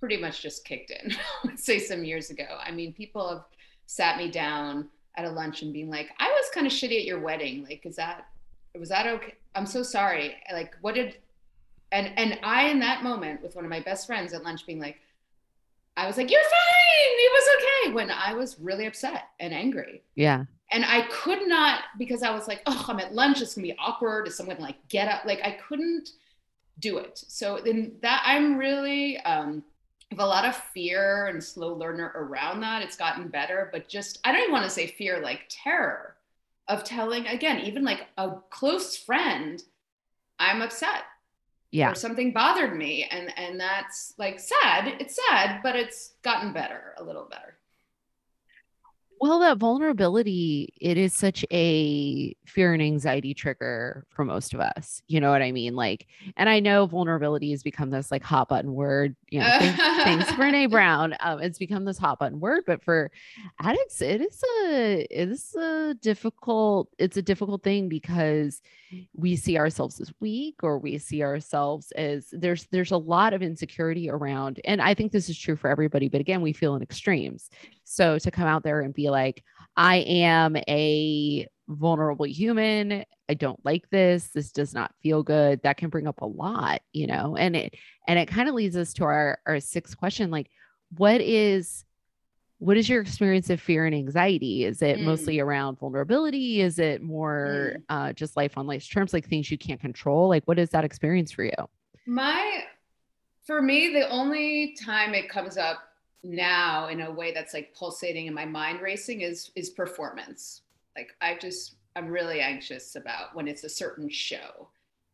pretty much just kicked in. Say some years ago. I mean, people have sat me down at a lunch and being like, "I was kind of shitty at your wedding. Like, is that was that okay? I'm so sorry. Like, what did and and I in that moment with one of my best friends at lunch being like, I was like, You're fine. It was okay. When I was really upset and angry. Yeah. And I could not because I was like, oh, I'm at lunch, it's gonna be awkward. Is someone like get up? Like I couldn't do it. So then that I'm really um have a lot of fear and slow learner around that. It's gotten better, but just I don't even want to say fear, like terror of telling again, even like a close friend, I'm upset Yeah. or something bothered me. And and that's like sad. It's sad but it's gotten better a little better Well, that vulnerability, it is such a fear and anxiety trigger for most of us. You know what I mean? Like, and I know vulnerability has become this like hot button word. You know, thanks, thanks Brene Brown. Um, it's become this hot button word, but for addicts, it is a it is a difficult, it's a difficult thing because we see ourselves as weak or we see ourselves as there's there's a lot of insecurity around. And I think this is true for everybody, but again, we feel in extremes. So to come out there and be like, I am a vulnerable human. I don't like this. This does not feel good. That can bring up a lot, you know. And it and it kind of leads us to our our sixth question like what is what is your experience of fear and anxiety? Is it Mm. mostly around vulnerability? Is it more uh, just life on life's terms, like things you can't control? Like, what is that experience for you? my for me the only time it comes up now in a way that's like pulsating and my mind racing is is performance like i just i'm really anxious about when it's a certain show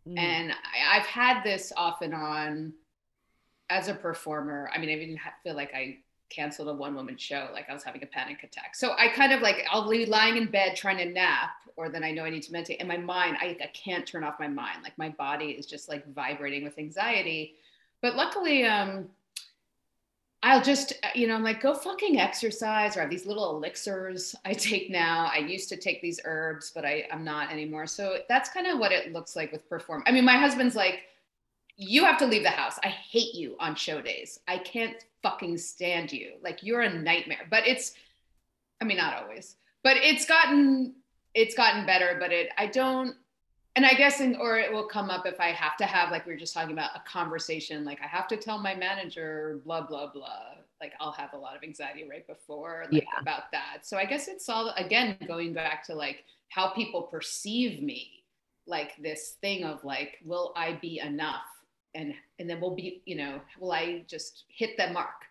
Mm. and I, I've had this off and on as a performer. I mean, I even ha- feel like I canceled a one woman show, like I was having a panic attack. So I kind of like I'll be lying in bed trying to nap, or then I know I need to meditate, and my mind, I, I can't turn off my mind. Like my body is just like vibrating with anxiety. But luckily, um, I'll just, uh, you know, I'm like, go fucking exercise or have these little elixirs I take now. I used to take these herbs, but I, I'm not anymore. So that's kind of what it looks like with perform. I mean, my husband's like, you have to leave the house. I hate you on show days. I can't fucking stand you. Like you're a nightmare. But it's, I mean, not always, but it's gotten, it's gotten better. But it, I don't, and I guess, in, or it will come up if I have to have, like we were just talking about, a conversation. Like I have to tell my manager, blah blah blah. Like I'll have a lot of anxiety right before, like Yeah. about that. So I guess it's all again going back to like how people perceive me, like this thing of like, will I be enough? And and then we'll be, you know, will I just hit the mark?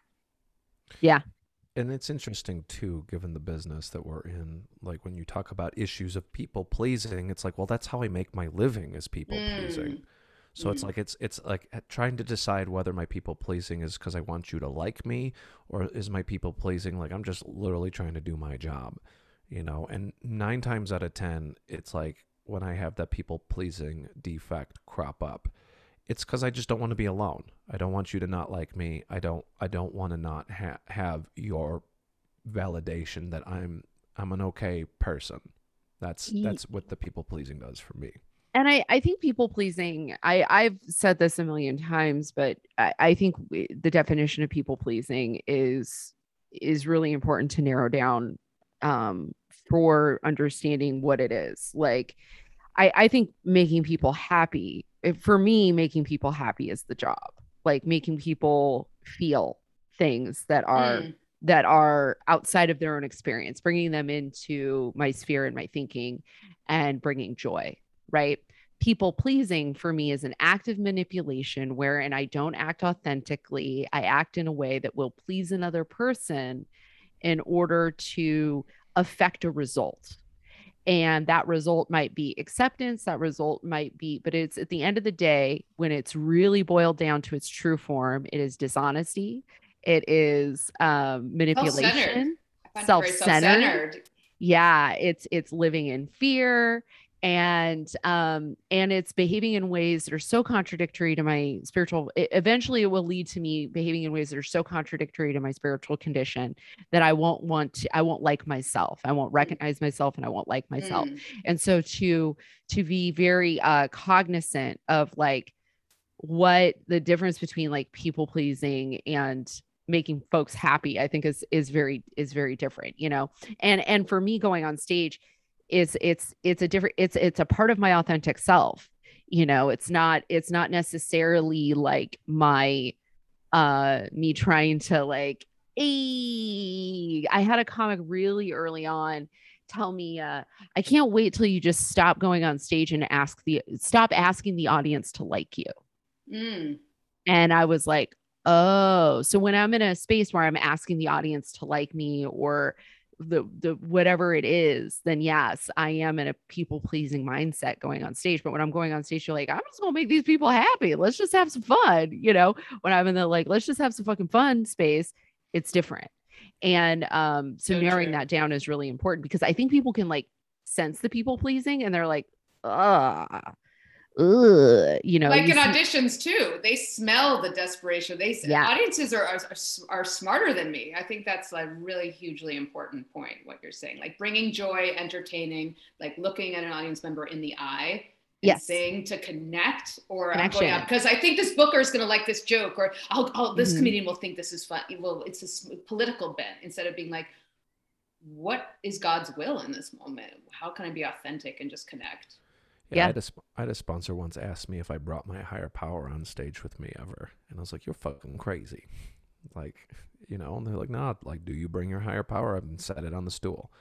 And it's interesting too, given the business that we're in. Like when you talk about issues of people pleasing, it's like, well, that's how I make my living is people pleasing. Mm. So it's Mm. like it's it's like uh, trying to decide whether my people pleasing is because I want you to like me, or is my people pleasing like I'm just literally trying to do my job, you know. And nine times out of ten, it's like when I have that people pleasing defect crop up, it's because I just don't want to be alone. I don't want you to not like me. I don't. I don't want to not ha- have your validation that I'm I'm an okay person. That's that's what the people pleasing does for me. and I, I think people pleasing I, i've said this a million times but i, I think we, the definition of people pleasing is is really important to narrow down um, for understanding what it is. Like, I, I think making people happy, for me, making people happy is the job. Like making people feel things that are mm. that are outside of their own experience, bringing them into my sphere and my thinking, and bringing joy. Right people pleasing for me is an active manipulation wherein I don't act authentically. I act in a way that will please another person in order to affect a result. And that result might be acceptance, that result might be, but it's at the end of the day, when it's really boiled down to its true form, it is dishonesty, it is um, manipulation, self-centered. self-centered. Yeah, it's it's living in fear and um and it's behaving in ways that are so contradictory to my spiritual it, eventually it will lead to me behaving in ways that are so contradictory to my spiritual condition that i won't want to i won't like myself i won't mm. recognize myself and i won't like myself mm. and so to to be very uh cognizant of like what the difference between like people pleasing and making folks happy i think is is very is very different you know and and for me going on stage it's it's it's a different it's it's a part of my authentic self you know it's not it's not necessarily like my uh me trying to like hey i had a comic really early on tell me uh i can't wait till you just stop going on stage and ask the stop asking the audience to like you mm. and i was like oh so when i'm in a space where i'm asking the audience to like me or the the whatever it is, then yes, I am in a people pleasing mindset going on stage. But when I'm going on stage, you're like, I'm just gonna make these people happy. Let's just have some fun. You know, when I'm in the like, let's just have some fucking fun space, it's different. And um, so, so narrowing true. that down is really important because I think people can like sense the people pleasing and they're like, ah, Ugh, you know, like you in see- auditions too, they smell the desperation. They yeah. audiences are, are are smarter than me. I think that's a really hugely important point. What you're saying, like bringing joy, entertaining, like looking at an audience member in the eye. Yes. saying to connect or Connection. I'm going because I think this booker is going to like this joke or I'll, I'll this mm-hmm. comedian will think this is fun. Well, it's a political bent instead of being like, what is God's will in this moment? How can I be authentic and just connect? Yeah, yeah. I, had a, I had a sponsor once ask me if I brought my higher power on stage with me ever, and I was like, "You're fucking crazy." Like, you know, and they're like, "Nah, like, do you bring your higher power up and set it on the stool?"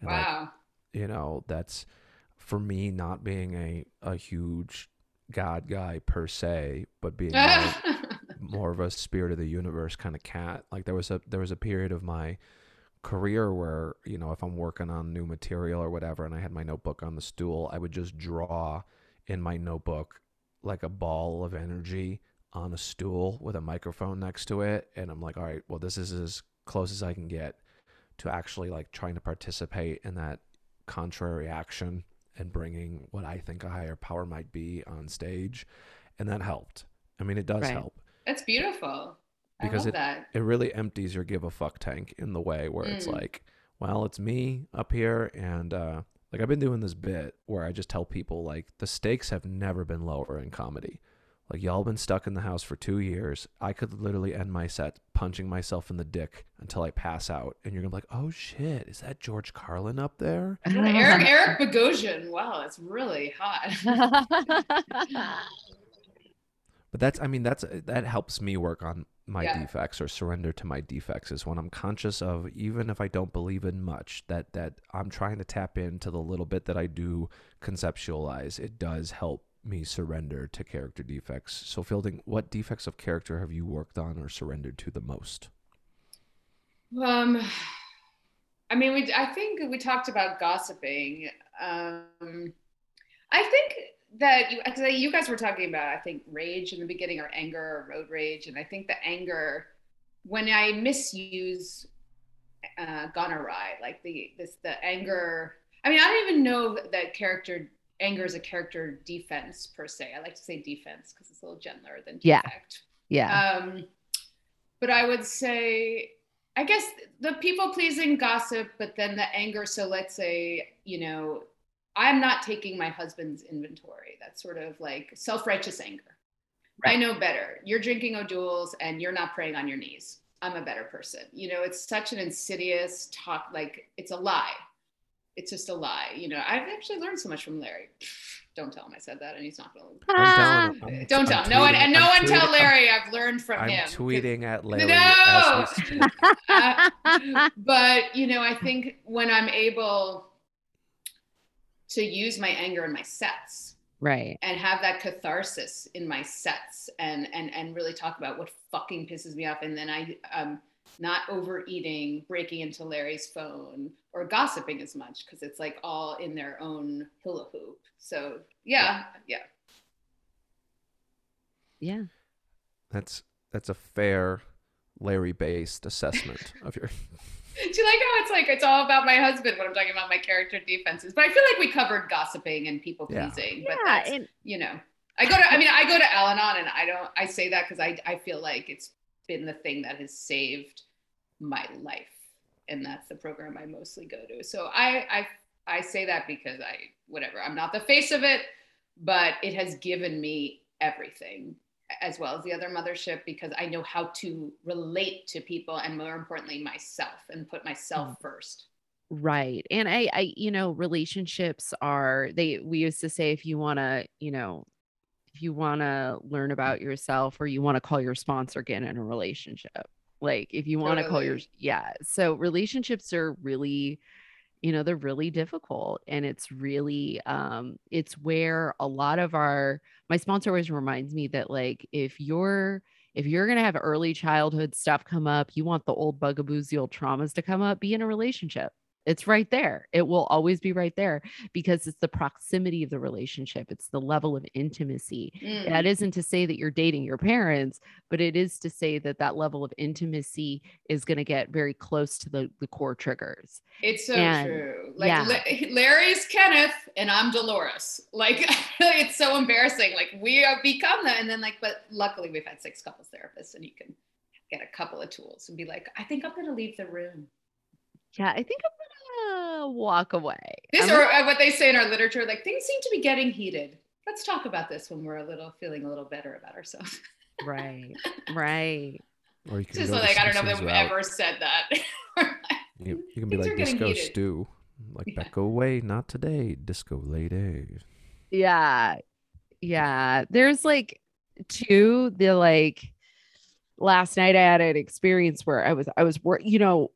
And wow. Like, you know, that's for me not being a a huge God guy per se, but being more, more of a spirit of the universe kind of cat. Like there was a there was a period of my career where you know if i'm working on new material or whatever and i had my notebook on the stool i would just draw in my notebook like a ball of energy on a stool with a microphone next to it. And i'm like all right well this is as close as i can get to actually like trying to participate in that contrary action and bringing what i think a higher power might be on stage. And that helped. I mean it does right. help. That's beautiful because it, that. it really empties your give a fuck tank in the way where mm. it's like, well, it's me up here and uh like I've been doing this bit where I just tell people like the stakes have never been lower in comedy. Like y'all been stuck in the house for two years. I could literally end my set punching myself in the dick until I pass out, and you're gonna be like, "Oh shit, is that George Carlin up there?" Eric Eric Bogosian. Wow, it's really hot. but that's, I mean, that's that helps me work on my yeah. defects or surrender to my defects is when I'm conscious of even if I don't believe in much that that I'm trying to tap into the little bit that I do conceptualize it does help me surrender to character defects. So Fielding, what defects of character have you worked on or surrendered to the most? Um I mean we I think we talked about gossiping. Um I think that you, cause you guys were talking about, I think rage in the beginning or anger or road rage. And I think the anger, when I misuse uh, gone awry, like the, this, the anger, I mean, I don't even know that character anger is a character defense per se. I like to say defense because it's a little gentler than defect. Yeah. Yeah. Um, but I would say, I guess the people pleasing gossip, but then the anger. So let's say, you know, I'm not taking my husband's inventory. That's sort of like self righteous anger. Right. I know better. You're drinking O'Doul's and you're not praying on your knees. I'm a better person. You know, it's such an insidious talk, like it's a lie. It's just a lie. You know, I've actually learned so much from Larry. Don't tell him I said that, and he's not going to. I'm telling him. I'm- Don't tell I'm him. No one, and no I'm one tell Larry I've learned from I'm him. tweeting at Larry. No! as we speak. Uh, but you know, I think when I'm able to use my anger in my sets right. and have that catharsis in my sets and and and really talk about what fucking pisses me off, and then I um not overeating, breaking into Larry's phone, or gossiping as much because it's like all in their own hula hoop. So yeah, yeah. Yeah. That's that's a fair Larry-based assessment of your. Do you like how it's like it's all about my husband when I'm talking about my character defenses? But I feel like we covered gossiping and people Yeah. pleasing. But Yeah. that's And you know, I go to I mean I go to Al-Anon and I don't I say that because I I feel like it's been the thing that has saved my life. And that's the program I mostly go to. So I I I say that because I whatever, I'm not the face of it, but it has given me everything as well as the other mothership because I know how to relate to people and more importantly myself and put myself mm. first. Right. And I, I, you know, relationships are, they, we used to say, if you want to, you know, if you want to learn about yourself or you want to call your sponsor, again in a relationship. Like if you want to call your, yeah. So relationships are really, you know, they're really difficult. And it's really, um, it's where a lot of our, my sponsor always reminds me that like, if you're, if you're going to have early childhood stuff come up, you want the old bugaboos, the old traumas to come up, be in a relationship. It's right there. It will always be right there because it's the proximity of the relationship. It's the level of intimacy. Mm. That isn't to say that you're dating your parents, but it is to say that that level of intimacy is going to get very close to the, the core triggers. It's so And- true. Like yeah. La- Larry's Kenneth and I'm Dolores. Like it's so embarrassing. Like we have become that, and then like, but luckily we've had six couples therapists, and you can get a couple of tools and be like, I think I'm gonna leave the room. Yeah, I think I'm going to walk away. This I'm or uh, what they say in our literature, like things seem to be getting heated. Let's talk about this when we're a little feeling a little better about ourselves. right, right. Or you can Just go like I don't know if Simpsons we've ever said that. You, you can be Things are like getting disco heated. stew, like Yeah. that. Away, not today, disco lady. Yeah. Yeah. There's like two, the like last night I had an experience where I was I was work, you know,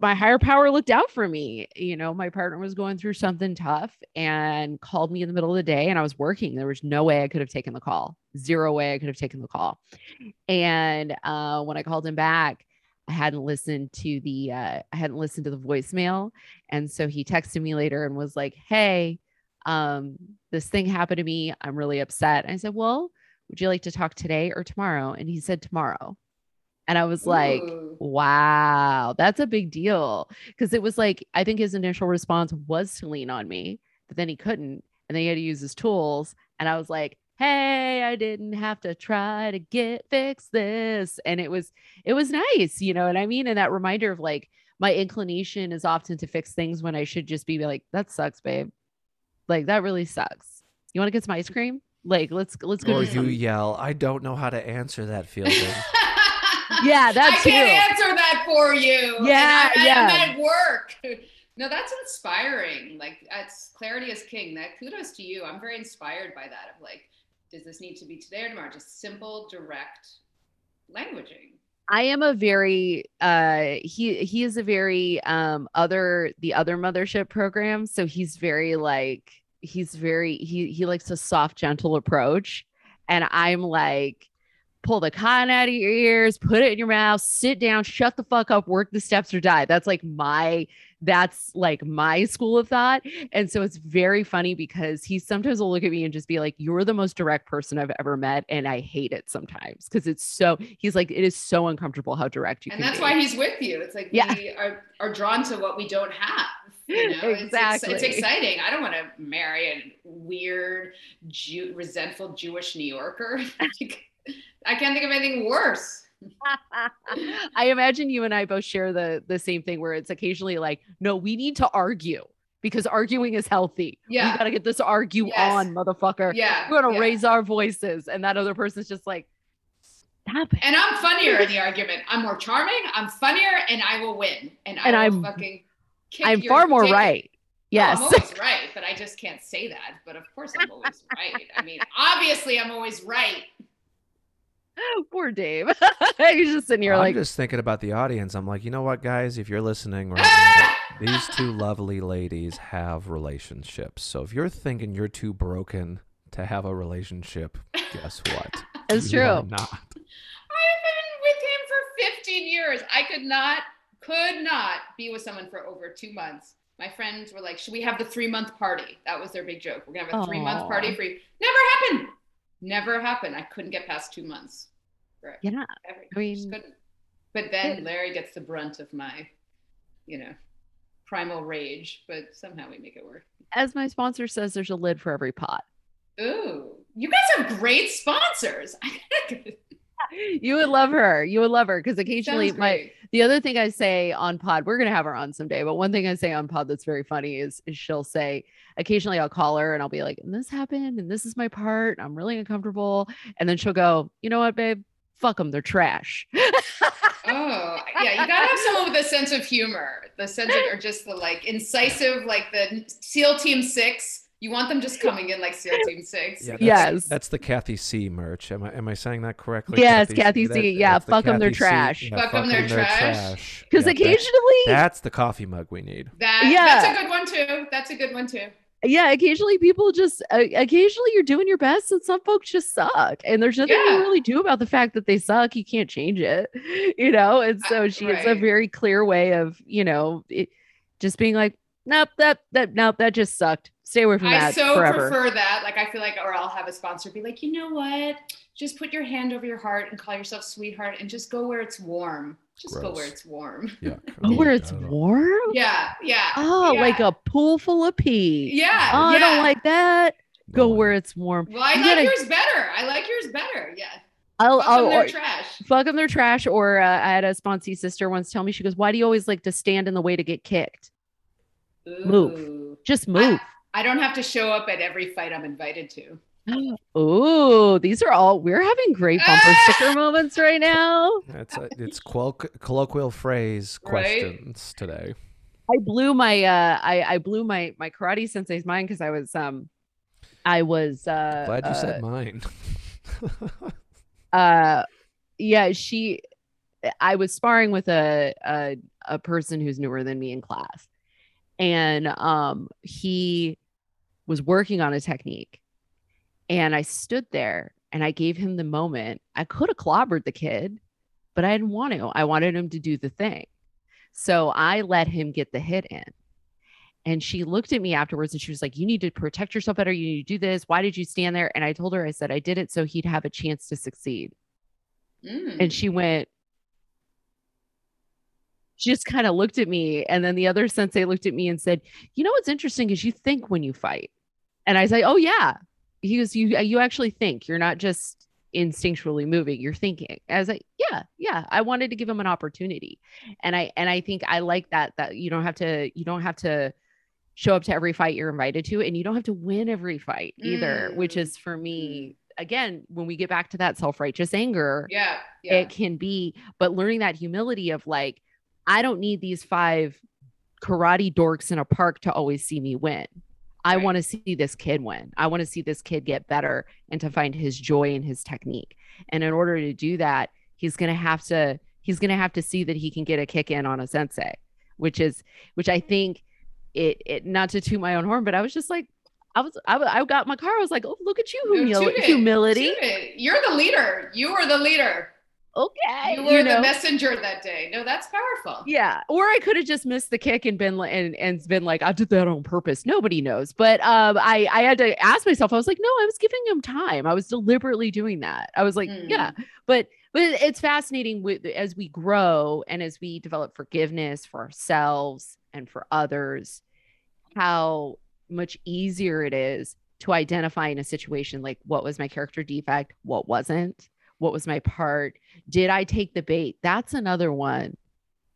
my higher power looked out for me. You know, my partner was going through something tough and called me in the middle of the day and I was working. There was no way I could have taken the call. Zero way I could have taken the call. And uh when I called him back, I hadn't listened to the uh I hadn't listened to the voicemail. And so he texted me later and was like, Hey, um, this thing happened to me. I'm really upset. I said, Well, would you like to talk today or tomorrow? And he said tomorrow. And I was like, Ooh. wow, that's a big deal. Cause it was like, I think his initial response was to lean on me, but then he couldn't. And then he had to use his tools. And I was like, hey, I didn't have to try to get fix this. And it was, it was nice, you know what I mean? And that reminder of like my inclination is often to fix things when I should just be like, that sucks, babe. Like that really sucks. You want to get some ice cream? Like, let's let's go. Or you some- yell, I don't know how to answer that, Fielding. Yeah, that I can't too. answer that for you. Yeah, I'm, yeah. I'm at work. No, that's inspiring. Like that's clarity is king. That kudos to you. I'm very inspired by that. Of like, does this need to be today or tomorrow? Just simple, direct languaging. I am a very uh he he is a very um other the other mothership program so he's very like he's very he he likes a soft gentle approach and I'm like pull the cotton out of your ears put it in your mouth sit down shut the fuck up work the steps or die that's like my that's like my school of thought and so it's very funny because he sometimes will look at me and just be like, You're the most direct person I've ever met. And I hate it sometimes because it's so, he's like, It is so uncomfortable how direct you and that's be. why he's with you. It's like Yeah. we are, are drawn to what we don't have. You know, It's- it's, Exactly. it's, exciting. I don't want to marry a weird, Jew, resentful Jewish New Yorker. I can't think of anything worse. I imagine you and I both share the the same thing where it's occasionally like, no, we need to argue because arguing is healthy. Yeah. We gotta get this argue Yes. on, motherfucker. Yeah. We're gonna yeah. raise our voices. And that other person's just like, Stop it. And I'm funnier in the argument. I'm more charming. I'm funnier, and I will win. And I And will I'm- fucking. I'm far more dick. right. Oh, Yes. I'm always right, but I just can't say that. But of course, I'm always right. I mean, obviously, I'm always right. Poor Dave. He's just sitting here I'm like, just thinking about the audience. I'm like, you know what, guys? If you're listening right now, these two lovely ladies have relationships. So if you're thinking you're too broken to have a relationship, guess what? It's You true. not. I've been with him for 15 years. I could not, could not be with someone for over two months. My friends were like, "Should we have the three month party?" That was their big joke. We're gonna have a three month party for you. Never happened. Never happened. I couldn't get past two months. Right. yeah. I mean-. But then Larry gets the brunt of my, you know, primal rage. But somehow we make it work. As my sponsor says, there's a lid for every pot. Ooh, you guys have great sponsors. You would love her. You would love her because occasionally my the other thing I say on pod, we're gonna have her on someday, but one thing I say on pod that's very funny is, is she'll say, occasionally I'll call her and I'll be like, and this happened, and this is my part. I'm really uncomfortable. And then she'll go, you know what, babe? Fuck them, they're trash. Oh, yeah, you gotta have someone with a sense of humor, the sense of, or just the like incisive, like the SEAL Team Six. You want them just coming in like SEAL Team Six. Yeah, that's, Yes. That's the Kathy C merch. Am I am I saying that correctly? Yes, Kathy C. Yeah, fuck the fuck 'em, they're Kathy C. trash. Yeah, Fuck 'em, they're trash. Because Yeah, that- occasionally, that's the coffee mug we need. That, Yeah. that's a good one too. That's a good one too. yeah, occasionally people just, uh, occasionally you're doing your best, and some folks just suck, and there's nothing Yeah. you really do about the fact that they suck. You can't change it, you know. And so Uh, she has a very clear way of, you know, it, just being like, nope, that that nope, that just sucked. Stay away from I that so forever. prefer that. Like I feel like, or I'll have a sponsor be like, you know what? Just put your hand over your heart and call yourself sweetheart, and just go where it's warm. Just go where it's warm. Yeah. oh, where it's warm. Yeah, yeah. Oh, yeah. like a pool full of pee. Yeah, Oh, I don't like that. Go Going. where it's warm. Well, I You like gotta- yours better. I like yours better. Yeah. I'll, Fuck I'll, them, they're or- trash. fuck them, they're trash. Or uh, I had a sponsee sister once tell me, she goes, Why do you always like to stand in the way to get kicked? Move. Just move. I don't have to show up at every fight I'm invited to. Oh, these are all we're having great bumper sticker moments right now. That's a, it's qual- colloquial phrase Right? questions today. I blew my uh I, I blew my my karate sensei's mind because I was um I was uh Glad you uh, said mine. uh yeah she i was sparring with a, a a person who's newer than me in class and um he was working on a technique and i stood there and i gave him the moment i could have clobbered the kid but i didn't want to i wanted him to do the thing so i let him get the hit in and she looked at me afterwards and she was like, You need to protect yourself better. You need to do this. Why did you stand there? And I told her, I said, I did it so he'd have a chance to succeed. Mm. And she went, she just kind of looked at me. And then the other sensei looked at me and said, You know what's interesting is you think when you fight. And I say, Oh, yeah. He goes, You you actually think. You're not just instinctually moving, you're thinking. I was like, Yeah, yeah. I wanted to give him an opportunity. And I and I think I like that that you don't have to, you don't have to show up to every fight you're invited to, and you don't have to win every fight either, which Mm. is for me, again, when we get back to that self-righteous anger yeah, yeah. it can be but learning that humility of like i don't need these five karate dorks in a park to always see me win i Right. want to see this kid win i want to see this kid get better and to find his joy in his technique and in order to do that he's going to have to he's going to have to see that he can get a kick in on a sensei which is which i think it it not to toot my own horn but i was just like I was I, I got my car. I was like, "Oh, look at you, humil- humility." You're the leader. You are the leader. Okay, You were know? the messenger that day. No, that's powerful. Yeah, or I could have just missed the kick and been like, and and been like, I did that on purpose. Nobody knows, but um, I I had to ask myself. I was like, no, I was giving him time. I was deliberately doing that. I was like, Mm. yeah, but but it's fascinating with as we grow and as we develop forgiveness for ourselves and for others, how much easier it is to identify in a situation like what was my character defect, what wasn't, what was my part, did I take the bait? That's another one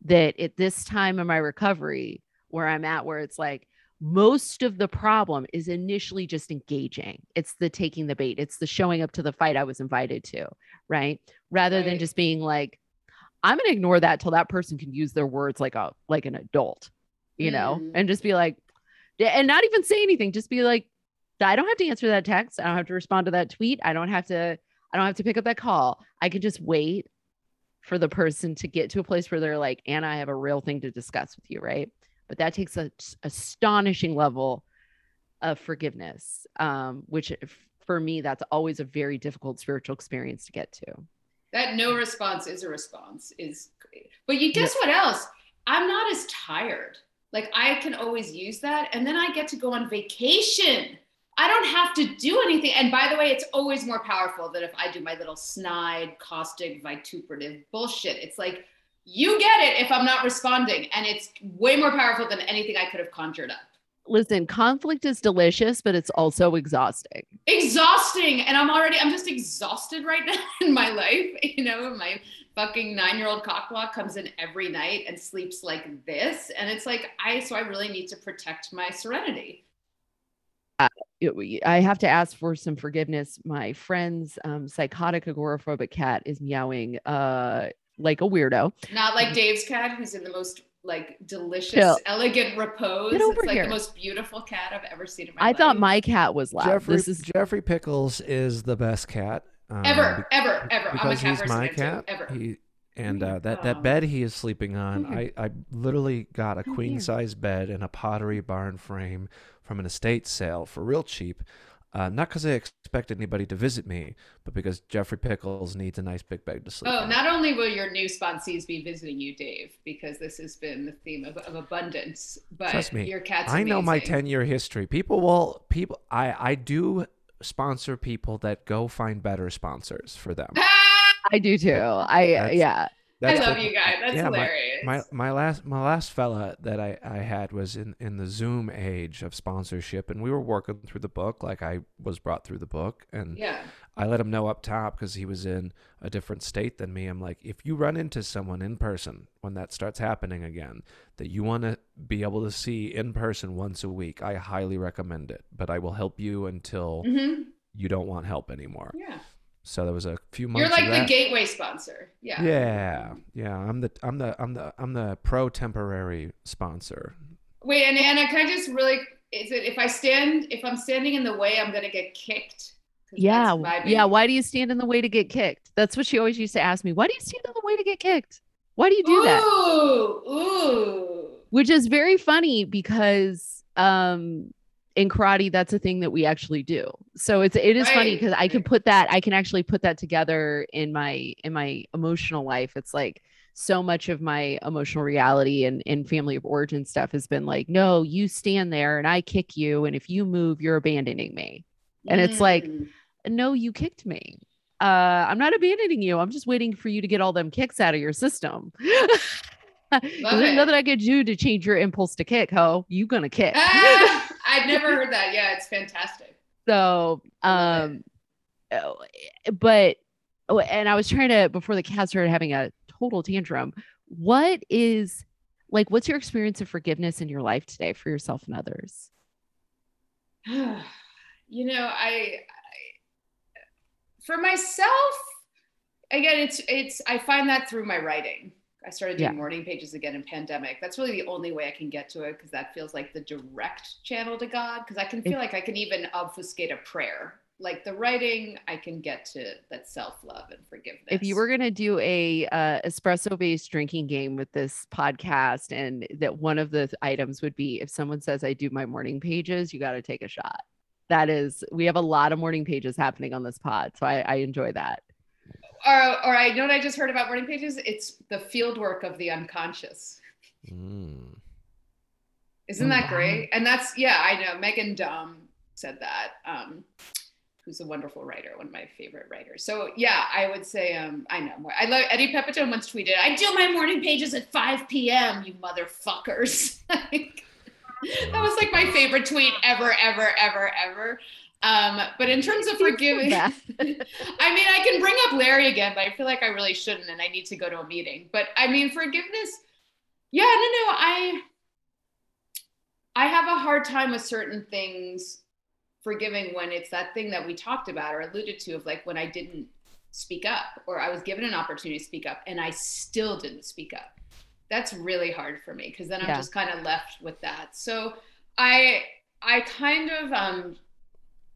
that at this time in my recovery where I'm at, where it's like, most of the problem is initially just engaging. It's the taking the bait, it's the showing up to the fight I was invited to, right? Rather right. than just being like, I'm going to ignore that till that person can use their words like a like an adult, you mm. know, and just be like, and not even say anything, just be like, I don't have to answer that text. I don't have to respond to that tweet. I don't have to I don't have to pick up that call. I can just wait for the person to get to a place where they're like, Anna, I have a real thing to discuss with you, right? But that takes an astonishing level of forgiveness, um, which for me, that's always a very difficult spiritual experience to get to. That no response is a response is, but you guess yeah. what else? I'm not as tired. Like I can always use that, and then I get to go on vacation I don't have to do anything. And by the way, it's always more powerful than if I do my little snide, caustic, vituperative bullshit. It's like, you get it if I'm not responding. And it's way more powerful than anything I could have conjured up. Listen, conflict is delicious, but it's also exhausting. Exhausting. And I'm already, I'm just exhausted right now in my life. You know, my fucking nine year old cockblock comes in every night and sleeps like this. And it's like, I, so I really need to protect my serenity. I have to ask for some forgiveness. My friend's um, psychotic agoraphobic cat is meowing uh, like a weirdo. Not like Dave's cat, who's in the most like delicious, Chill. elegant repose. Get over it's like here. the most beautiful cat I've ever seen in my I life. I thought my cat was loud. Jeffrey, this is Jeffrey Pickles is the best cat. Um, ever, ever, ever. Because he's my cat. Ever. He, and uh, that that bed he is sleeping on, I I literally got a queen size bed and a pottery barn frame from an estate sale for real cheap. Uh, not because I expect anybody to visit me, but because Jeffrey Pickles needs a nice big bed to sleep. Oh, on. not only will your new sponsees be visiting you, Dave, because this has been the theme of, of abundance, but Trust me, your cat's. I know my ten year history. People will people. I I do sponsor people that go find better sponsors for them. I do too. I That's, yeah. I love the, you guys. That's yeah, hilarious. My, my, my last my last fella that I, I had was in, in the Zoom age of sponsorship, and we were working through the book like I was brought through the book, and yeah. I let him know up top because he was in a different state than me. I'm like, if you run into someone in person when that starts happening again, that you want to be able to see in person once a week, I highly recommend it. But I will help you until mm-hmm. you don't want help anymore. Yeah. So there was a few months. You're like the gateway sponsor. Yeah. Yeah, yeah. I'm the I'm the I'm the I'm the pro temporary sponsor. Wait, and Anna, can I just really? Is it if I stand if I'm standing in the way, I'm gonna get kicked? Yeah, yeah. Why do you stand in the way to get kicked? That's what she always used to ask me. Why do you stand in the way to get kicked? Why do you do ooh, that? Ooh, Which is very funny because um in karate that's a thing that we actually do so it's it is right. funny because i can put that i can actually put that together in my in my emotional life it's like so much of my emotional reality and, and family of origin stuff has been like no you stand there and i kick you and if you move you're abandoning me and mm. it's like mm. no you kicked me uh i'm not abandoning you i'm just waiting for you to get all them kicks out of your system There's nothing I could do to change your impulse to kick, ho. You gonna kick. Ah, I've never heard that. Yeah, it's fantastic. So, um, oh, but, oh, and I was trying to, before the cat started having a total tantrum, what is, like, what's your experience of forgiveness in your life today for yourself and others? you know, I, I, for myself, again, it's, it's, I find that through my writing I started doing yeah. morning pages again in pandemic. That's really the only way I can get to it because that feels like the direct channel to God. Because I can feel like I can even obfuscate a prayer. Like the writing, I can get to that self love and forgiveness. If you were gonna do a uh, espresso based drinking game with this podcast, and that one of the items would be if someone says I do my morning pages, you got to take a shot. That is, we have a lot of morning pages happening on this pod, so I, I enjoy that or, or I know what I just heard about morning pages. It's the field work of the unconscious. Mm. Isn't that great? And that's yeah, I know. Megan Dom said that. Um, who's a wonderful writer, one of my favorite writers. So yeah, I would say um, I know more. I love Eddie Pepitone once tweeted, "I do my morning pages at 5 p.m. You motherfuckers." that was like my favorite tweet ever, ever, ever, ever. Um, but in terms of forgiving, I mean, I can bring up Larry again, but I feel like I really shouldn't, and I need to go to a meeting. But I mean, forgiveness, yeah, no, no, I, I have a hard time with certain things forgiving when it's that thing that we talked about or alluded to of like when I didn't speak up or I was given an opportunity to speak up and I still didn't speak up. That's really hard for me because then I'm Yeah. just kind of left with that. So I I kind of um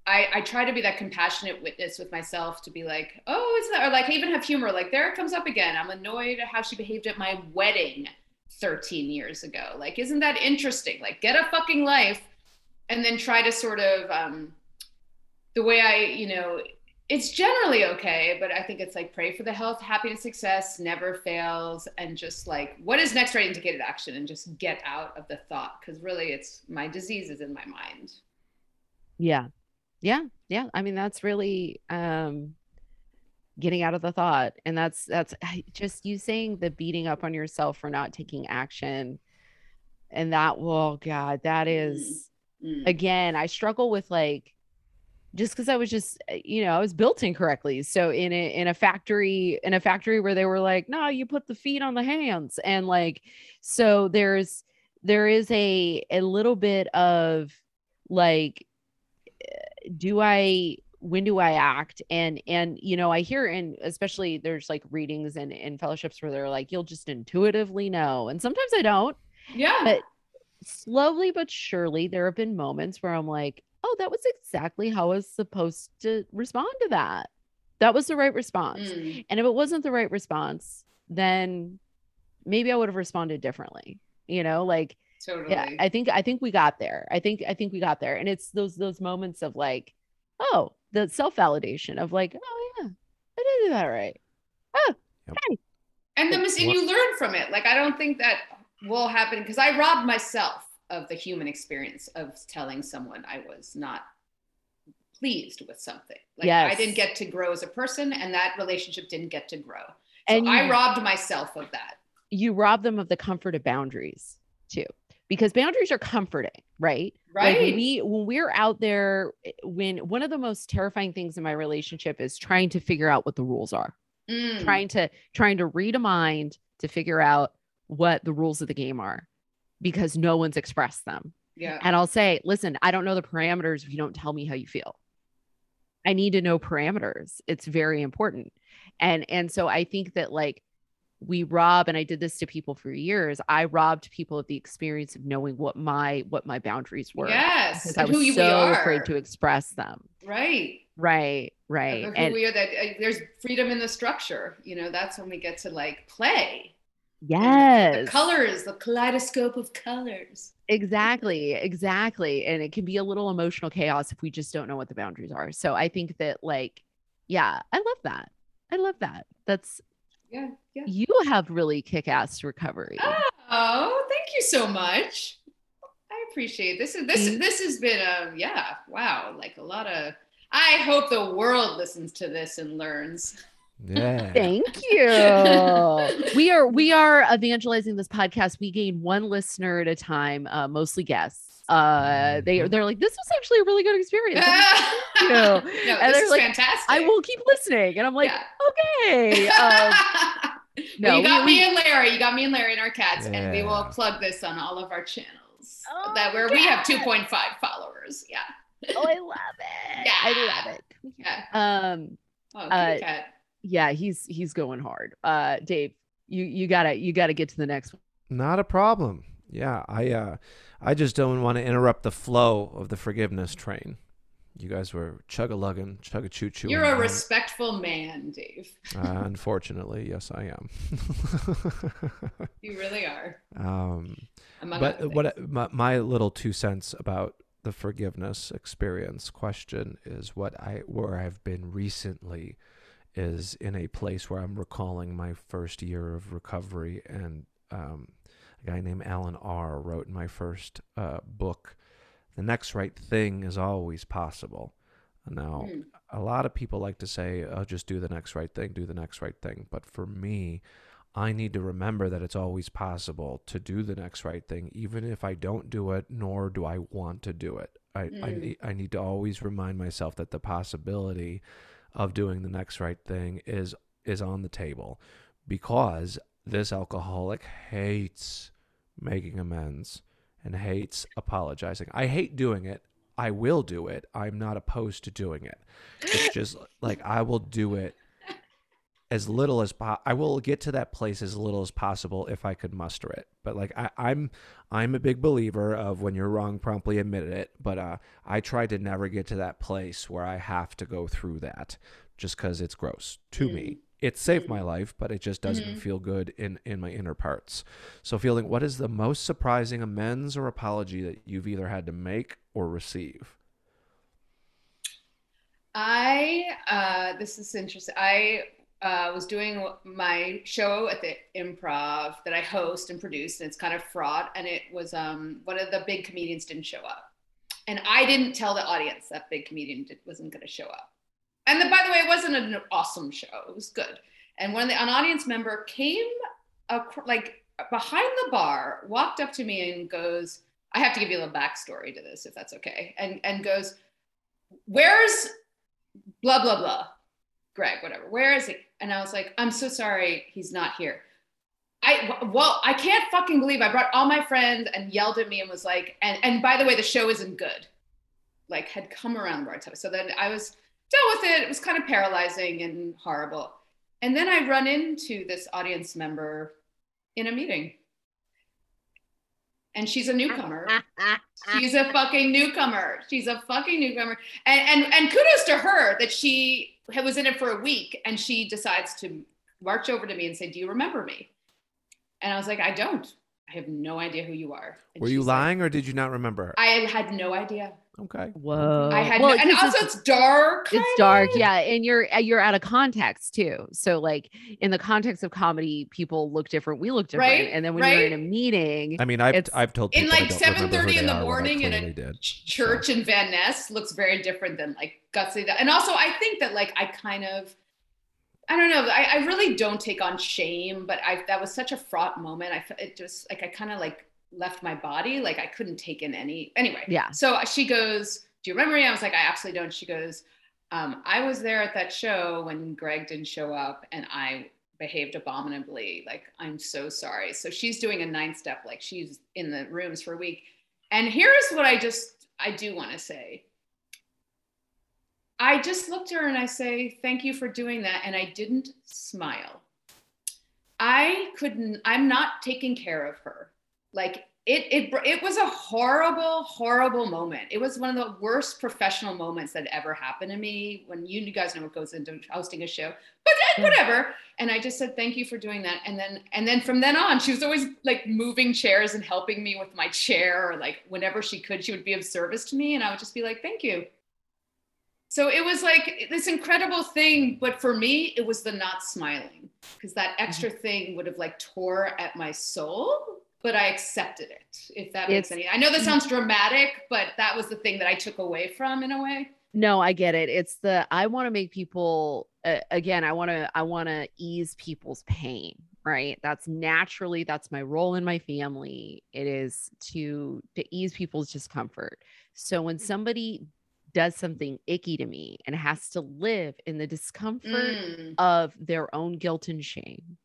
I, I try to be that compassionate witness with myself to be like, oh, is that, or like I even have humor. Like, there it comes up again. I'm annoyed at how she behaved at my wedding 13 years ago. Like, isn't that interesting? Like, get a fucking life and then try to sort of, um, the way I, you know, it's generally okay, but I think it's like pray for the health, happiness, success, never fails, and just like what is next right indicated action and just get out of the thought because really it's my disease is in my mind. Yeah. Yeah. Yeah. I mean, that's really um getting out of the thought. And that's that's just you saying the beating up on yourself for not taking action. And that will, God, that is Mm. again, I struggle with like just because I was just, uh, you know, I was built incorrectly. So in a in a factory, in a factory where they were like, no, you put the feet on the hands. And like, so there's there is a a little bit of like do I when do I act? And and you know, I hear and especially there's like readings and, and fellowships where they're like, you'll just intuitively know. And sometimes I don't. Yeah. But slowly but surely there have been moments where I'm like, oh, that was exactly how I was supposed to respond to that. That was the right response. Mm. And if it wasn't the right response, then maybe I would have responded differently. You know, like Totally. yeah i think i think we got there i think i think we got there and it's those those moments of like oh the self-validation of like oh yeah i did do that right oh Yep. and the mis- and you learn from it. Like I don't think that will happen because I robbed myself of the human experience of telling someone I was not pleased with something. Like I didn't get to grow as a person, and that relationship didn't get to grow. So And I robbed myself of that. you rob them of the comfort of boundaries too because boundaries are comforting right Right. Like when we when we're out there, eh, when one of the most terrifying things in my relationship is trying to figure out what the rules are, Mm. trying to trying to read a mind to figure out what the rules of the game are, because no one's expressed them. yeah. And I'll say, listen, I don't know the parameters if you don't tell me how you feel. I need to know parameters. It's very important. And and so I think that like we rob and I did this to people for years. I robbed people of the experience of knowing what my what my boundaries were. Yes. I was who you- we so afraid to express them. Right. Right, right. Who And we are. That uh, there's freedom in the structure. You know, that's when we get to like play. yes. The colors, the kaleidoscope of colors. Exactly, exactly. And it can be a little emotional chaos if we just don't know what the boundaries are. So I think that like, yeah, I love that. I love that. That's Yeah. Yeah. you have really kick-ass recovery. Oh, thank you so much. I appreciate this. This Mhm. this has been a yeah, wow, like a lot of I hope the world listens to this and learns. Yeah. Thank you. we are we are evangelizing this podcast. We gain one listener at a time, uh, mostly guests. Uh, they they're like, this was actually a really good experience. you. no, And this they're is like, fantastic. I will keep listening, and I'm like, Yeah. okay. Um, But no, you got we- me and Larry. You got me and Larry and our cats, and we will plug this on all of our channels. Oh, that where we have 2.5 followers. Yeah. oh, I love it. Yeah, I Yeah. love it. Yeah. Um, Oh, Uh, cat. yeah, he's he's going hard. Uh, Dave, you you gotta you gotta get to the next one. Not a problem. Yeah, I uh I just don't want to interrupt the flow of the forgiveness train. You guys were chug a lugging, chug a choo choo. You're a respectful man, Dave. uh, unfortunately, yes, I am. You really are. um, Among but what my, my little two cents about the forgiveness experience question is what I where I've been recently is in a place where I'm recalling my first year of recovery and um, a guy named Alan R wrote in my first uh, book the next right thing is always possible now Hmm. a lot of people like to say, oh, just do the next right thing, do the next right thing. But for me, I need to remember that it's always possible to do the next right thing, even if I don't do it, nor do I want to do it. I, I, Mm. ne- I need to always remind myself that the possibility of doing the next right thing is is on the table because this alcoholic hates making amends and hates apologizing. I hate doing it. I will do it. I'm not opposed to doing it. It's just like I will do it as little as po- I will get to that place as little as possible if I could muster it. But like I, I'm I'm a big believer of when you're wrong, promptly admit it. But uh, I try to never get to that place where I have to go through that just because it's gross to mm. me. It saved mm. my life, but it just doesn't mm-hmm. feel good in in my inner parts. So feeling what is the most surprising amends or apology that you've either had to make or receive? I uh, this is interesting. I uh, was doing my show at the improv that I host and produce, and it's kind of fraught. And it was um, one of the big comedians didn't show up, and I didn't tell the audience that big comedian did, wasn't going to show up. And the, by the way, it wasn't an awesome show; it was good. And when the, an audience member came, like behind the bar, walked up to me and goes, "I have to give you a little backstory to this, if that's okay," and and goes, "Where's blah blah blah." Greg, whatever. Where is he? And I was like, I'm so sorry, he's not here. I well, I can't fucking believe I brought all my friends and yelled at me and was like, and and by the way, the show isn't good. Like had come around the right time. So then I was dealt with it. It was kind of paralyzing and horrible. And then I run into this audience member in a meeting. And she's a newcomer. she's a fucking newcomer. She's a fucking newcomer. And and and kudos to her that she was in it for a week and she decides to march over to me and say, Do you remember me? And I was like, I don't. I have no idea who you are. And Were you lying like, or did you not remember? I had no idea. Okay. Whoa. I had, well, no, and also it's, it's dark. It's dark, yeah, and you're uh, you're out of context too. So like in the context of comedy, people look different. We look different, right? and then when right? you're in a meeting, I mean, I've I've told in like seven thirty in the morning in a did, church so. in Van Ness looks very different than like gutsy. That, and also I think that like I kind of. I don't know. I, I really don't take on shame, but I that was such a fraught moment. I it just like I kind of like left my body. Like I couldn't take in any. Anyway. Yeah. So she goes, "Do you remember me?" I was like, "I absolutely don't." She goes, um, "I was there at that show when Greg didn't show up, and I behaved abominably. Like I'm so sorry." So she's doing a nine step. Like she's in the rooms for a week. And here's what I just I do want to say. I just looked at her and I say, "Thank you for doing that," and I didn't smile. I couldn't. I'm not taking care of her like it, it it was a horrible horrible moment. It was one of the worst professional moments that ever happened to me when you, you guys know what goes into hosting a show but then, whatever. And i just said thank you for doing that. And then and then from then on she was always like moving chairs and helping me with my chair or like whenever she could she would be of service to me and i would just be like thank you. So it was like this incredible thing but for me it was the not smiling because that extra mm-hmm. thing would have like tore at my soul but I accepted it. If that makes any, I know that sounds dramatic, but that was the thing that I took away from in a way. No, I get it. It's the I want to make people uh, again. I want to I want to ease people's pain. Right. That's naturally that's my role in my family. It is to to ease people's discomfort. So when somebody does something icky to me and has to live in the discomfort mm. of their own guilt and shame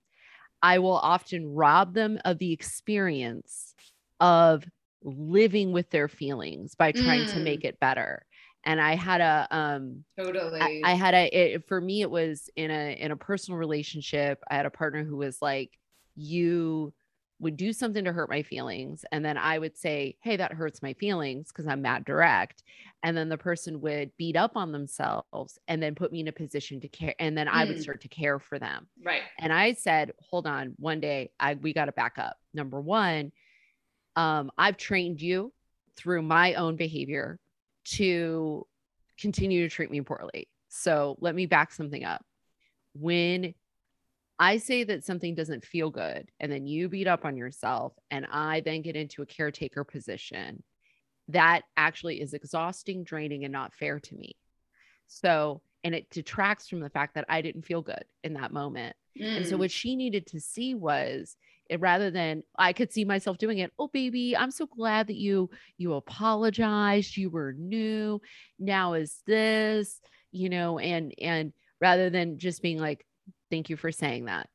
I will often rob them of the experience of living with their feelings by trying mm. to make it better. And I had a um totally I, I had a it, for me it was in a in a personal relationship. I had a partner who was like, you would do something to hurt my feelings and then i would say hey that hurts my feelings because i'm mad direct and then the person would beat up on themselves and then put me in a position to care and then mm. i would mm. start to care for them right and i said hold on one day i we got to back up number one um, i've trained you through my own behavior to continue to treat me poorly so let me back something up when I say that something doesn't feel good and then you beat up on yourself and I then get into a caretaker position, that actually is exhausting, draining, and not fair to me. So, and it detracts from the fact that I didn't feel good in that moment. Mm. And so, mm. what she needed to see was it rather than I could see myself doing it. Oh, baby, I'm so glad that you you apologized. You were new. Now is this, you know, and and rather than just being like, thank you for saying that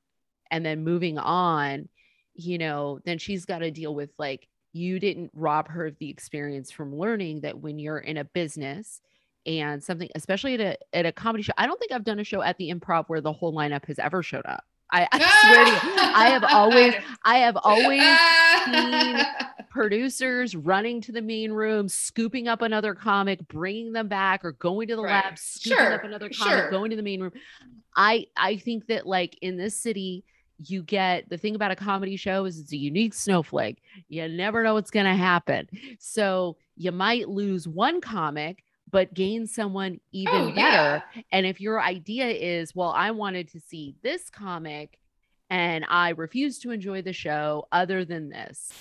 and then moving on you know then she's got to deal with like you didn't rob her of the experience from learning that when you're in a business and something, especially at a at a comedy show. I don't think I've done a show at the improv where the whole lineup has ever showed up. I, I swear to you, I have always, I have always seen producers running to the main room, scooping up another comic, bringing them back, or going to the Right. lab, scooping Sure, up another comic, sure. going to the main room. I I think that like in this city, you get the thing about a comedy show is it's a unique snowflake. You never know what's gonna happen. So you might lose one comic, but gain someone even Oh, better. yeah. And if your idea is, well, I wanted to see this comic and I refuse to enjoy the show other than this,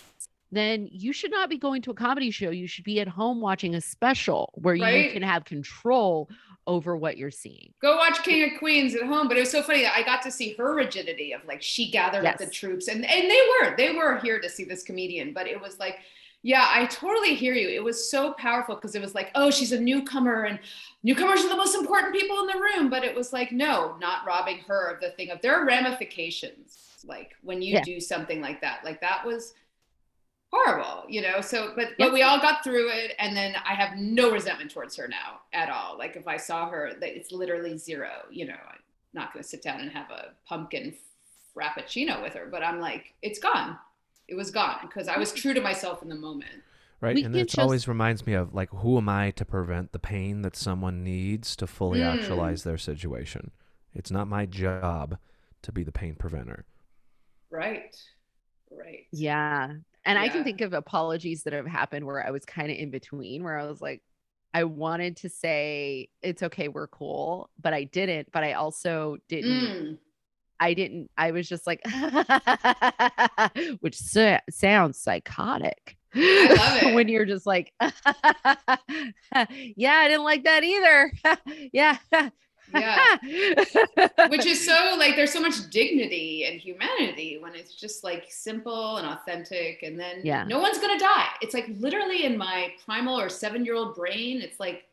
then you should not be going to a comedy show. You should be at home watching a special where you can have control over what you're seeing. Go watch King of Queens at home. But it was so funny that I got to see her rigidity of like she gathered up the troops and and they were they were here to see this comedian, but it was like yeah, I totally hear you. It was so powerful because it was like, oh, she's a newcomer and newcomers are the most important people in the room. But it was like, no, not robbing her of the thing of there are ramifications. Like when you Yeah. do something like that, like that was horrible, you know? So, but, Yeah. but we all got through it. And then I have no resentment towards her now at all. Like if I saw her, that it's literally zero, you know, I'm not going to sit down and have a pumpkin frappuccino with her, but I'm like, it's gone. It was gone because I was true to myself in the moment. Right. We and can it just- always reminds me of like, who am I to prevent the pain that someone needs to fully Mm. actualize their situation? It's not my job to be the pain preventer. Right. Right. Yeah. And I can think of apologies that have happened where I was kind of in between, where I was like, I wanted to say, it's okay, we're cool, but I didn't. But I also didn't, Mm. I didn't, I was just like, which sa- sounds psychotic. I love it. when you're just like, yeah, I didn't like that either. yeah. Yeah. Which is so like there's so much dignity and humanity when it's just like simple and authentic and then Yeah. no one's gonna die. It's like literally in my primal or seven year old brain, it's like,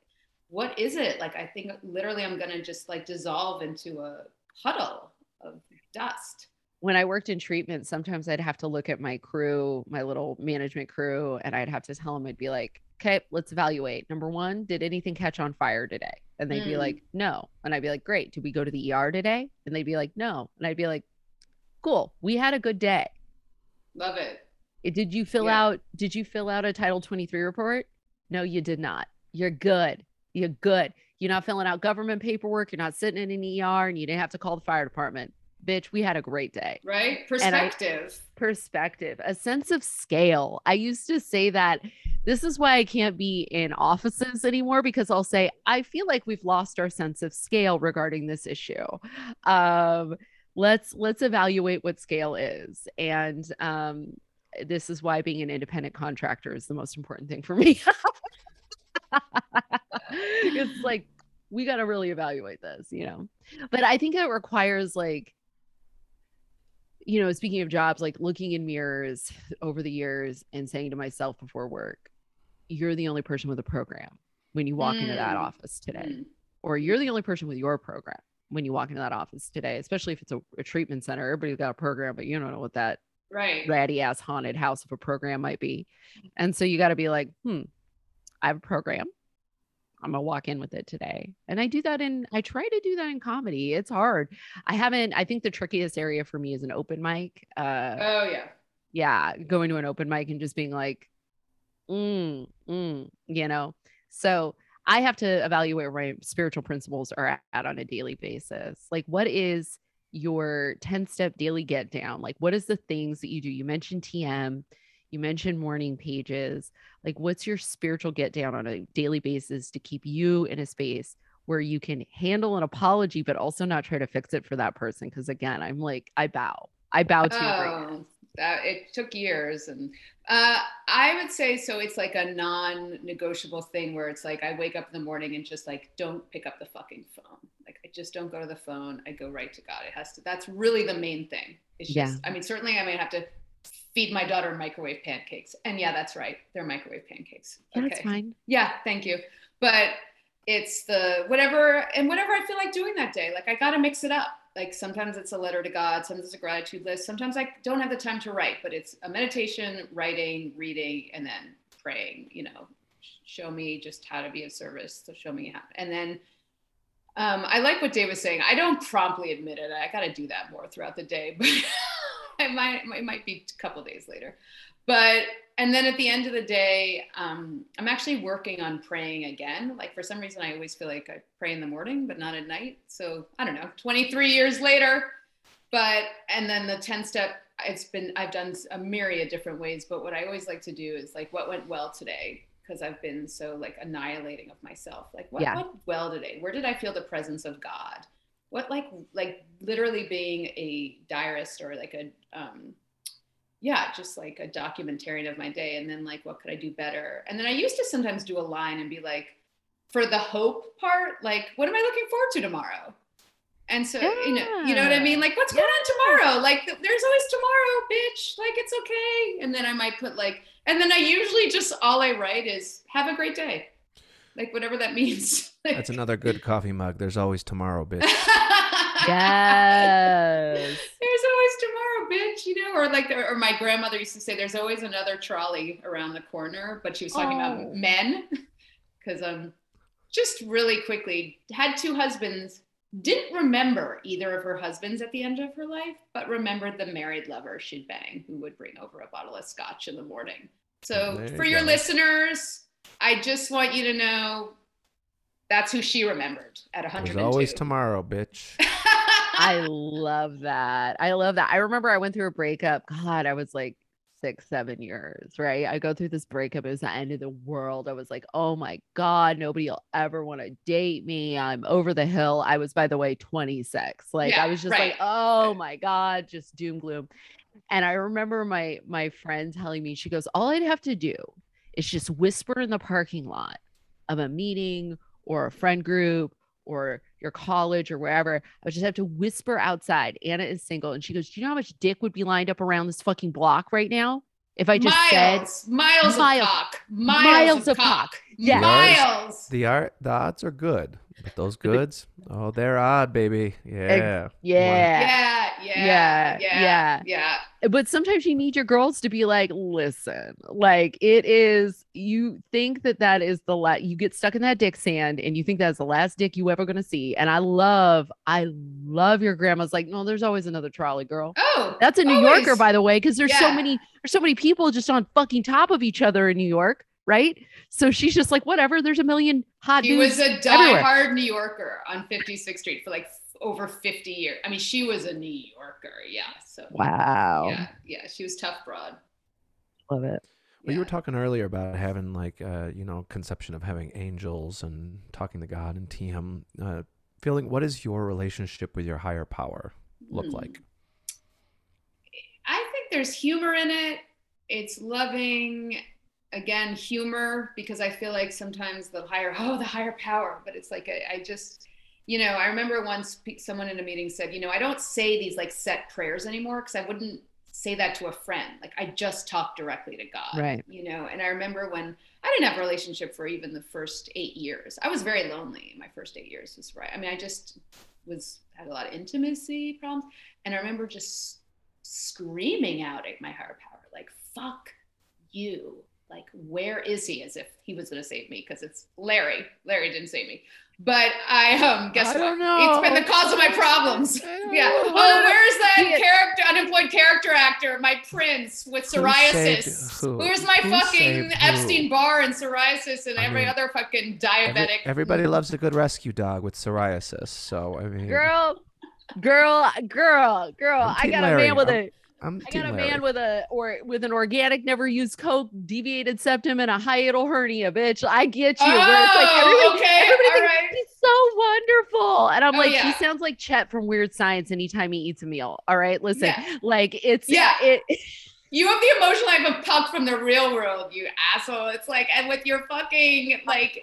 what is it? Like I think literally I'm gonna just like dissolve into a puddle of dust. When I worked in treatment, sometimes I'd have to look at my crew, my little management crew, and I'd have to tell them, I'd be like, okay, let's evaluate. Number one, did anything catch on fire today? And they'd be Mm. like, no. And I'd be like, great. Did we go to the ER today? And they'd be like, no. And I'd be like, cool. We had a good day. Love it. Eh, Did you fill Yeah. out, did you fill out a Title 23 report? No, you did not. You're good. You're good. You're not filling out government paperwork. You're not sitting in an ER and you didn't have to call the fire department. Bitch, we had a great day Right? And I- Perspective. perspective, a sense of scale. I used to say that this is why I can't be in offices anymore because I'll say, I feel like we've lost our sense of scale regarding this issue. Um, let's let's evaluate what scale is. And um, this is why being an independent contractor is the most important thing for me. it's like we got to really evaluate this, you know. But I think it requires like you know, speaking of jobs, like looking in mirrors over the years and saying to myself before work, you're the only person with a program when you walk into that Mm. office today, Mm. or you're the only person with your program when you walk into that office today, especially if it's a, a treatment center. Everybody's got a program, but you don't know what that Right. ratty ass haunted house of a program might be. And so you got to be like, hmm, I have a program. I'm gonna walk in with it today. And I do that in I try to do that in comedy. It's hard. I haven't, I think the trickiest area for me is an open mic. Uh Oh yeah. yeah, going to an open mic and just being like, mm, mm, you know. So I have to evaluate where my spiritual principles are at on a daily basis. Like, what is your 10 step daily get down? Like, what is the things that you do? You mentioned TM, you mentioned morning pages. Like, what's your spiritual get down on a daily basis to keep you in a space where you can handle an apology, but also not try to fix it for that person? Because again, I'm like, I bow. I bow to. Oh, that it took years, and uh, I would say so. It's like a non-negotiable thing where it's like I wake up in the morning and just like don't pick up the fucking phone. Like I just don't go to the phone. I go right to God. It has to. That's really the main thing. It's Yeah. just. I mean, certainly I may have to feed my daughter microwave pancakes, and yeah, that's right. They're microwave pancakes. That's fine. Yeah, thank you. But it's the whatever and whatever I feel like doing that day. Like I got to mix it up. like sometimes it's a letter to God, sometimes it's a gratitude list. Sometimes I don't have the time to write, but it's a meditation, writing, reading, and then praying. You know, show me just how to be of service. So show me how, and then. Um, I like what Dave was saying. I don't promptly admit it. I got to do that more throughout the day, but it might it might be a couple days later. But and then at the end of the day, um, I'm actually working on praying again. Like for some reason, I always feel like I pray in the morning, but not at night. So I don't know. 23 years later, but and then the 10 step. It's been I've done a myriad different ways, but what I always like to do is like what went well today because I've been so like annihilating of myself. Like what Yeah. went well today? Where did I feel the presence of God? What like like literally being a diarist or like a um yeah, just like a documentarian of my day and then like what could I do better? And then I used to sometimes do a line and be like for the hope part, like what am I looking forward to tomorrow? And so you know, you know what I mean? Like what's going on tomorrow? Like th- there's always tomorrow, bitch. Like it's okay. And then I might put like and then I usually just all I write is have a great day. Like whatever that means. That's another good coffee mug. There's always tomorrow, bitch. Yes. There's always tomorrow, bitch. You know, or like, or my grandmother used to say, "There's always another trolley around the corner," but she was talking Oh. about men, because um, just really quickly had two husbands. Didn't remember either of her husbands at the end of her life, but remembered the married lover she'd bang who would bring over a bottle of scotch in the morning. So There you for your go. listeners, I just want you to know that's who she remembered at There's 102. always tomorrow, bitch. I love that. I love that. I remember I went through a breakup. God, I was like six, seven years, right? I go through this breakup. It was the end of the world. I was like, oh my God, nobody will ever want to date me. I'm over the hill. I was, by the way, 26. Like Yeah, I was just right. like, oh my God, just doom gloom. And I remember my my friend telling me, she goes, all I'd have to do is just whisper in the parking lot of a meeting or a friend group or your college or wherever. I would just have to whisper outside. Anna is single. And she goes, Do you know how much dick would be lined up around this fucking block right now? If I just said miles, miles, Miles. of cock, miles, Miles of, of cock, cock. Yes. miles. The art, the odds are good, but those goods, oh, they're odd, baby. Yeah. yeah. Yeah, yeah, Yeah, yeah, yeah. Yeah. But sometimes you need your girls to be like, listen, like it is, you think that that is the last, you get stuck in that dick sand and you think that's the last dick you ever going to see. And I love, I love your grandma's like, no, there's always another trolley girl. Oh, That's a New always. Yorker, by the way, because there's so many there's so many people just on fucking top of each other in New York, right? So she's just like, whatever. There's a million hot He was a everywhere. diehard New Yorker on 56th Street for like over 50 years. I mean, she was a New Yorker. Yeah. So, wow, yeah, yeah. She was tough broad. love it. Well, you were talking earlier about having like, uh, you know, conception of having angels and talking to God and TM. Uh, feeling, what is your relationship with your higher power look Hmm. like? I think there's humor in it. It's loving, again, humor, because I feel like sometimes the higher, oh, the higher power, but it's like, I, I just, you know, I remember once someone in a meeting said, you know, I don't say these like set prayers anymore because I wouldn't say that to a friend. Like I just talk directly to God, Right. you know, and I remember when I didn't have a relationship for even the first eight years, I was very lonely in my first eight years, was right. I mean, I just was, had a lot of intimacy problems. And I remember just screaming out at my higher power, like, fuck you. Like, where is he? As if he was going to save me because it's Larry. Larry didn't save me. But I, um, guess I what? don't know. It's been the cause of my problems. Yeah. know. Oh, where's that Yeah. character, unemployed character actor, my prince with psoriasis? who? Where's my Who fucking saved who? Epstein Barr and psoriasis and I every mean, other fucking Every- diabetic? everybody loves a good rescue dog with psoriasis. So, I mean, Girl, girl, girl, girl. I'm I Team got Larry. a man with I'm a I'm I got a Larry. man with a or with an organic, never used coke, deviated septum, and a hiatal hernia, bitch. I get you. where it's like Oh, everybody, okay, everybody thinks right. he's so wonderful. And I'm Oh, like, yeah. he sounds like Chet from Weird Science anytime he eats a meal. All right. Listen, Yeah. like it's Yeah. it You have the emotional life of Puck from the real world, you asshole. It's like, and with your fucking like,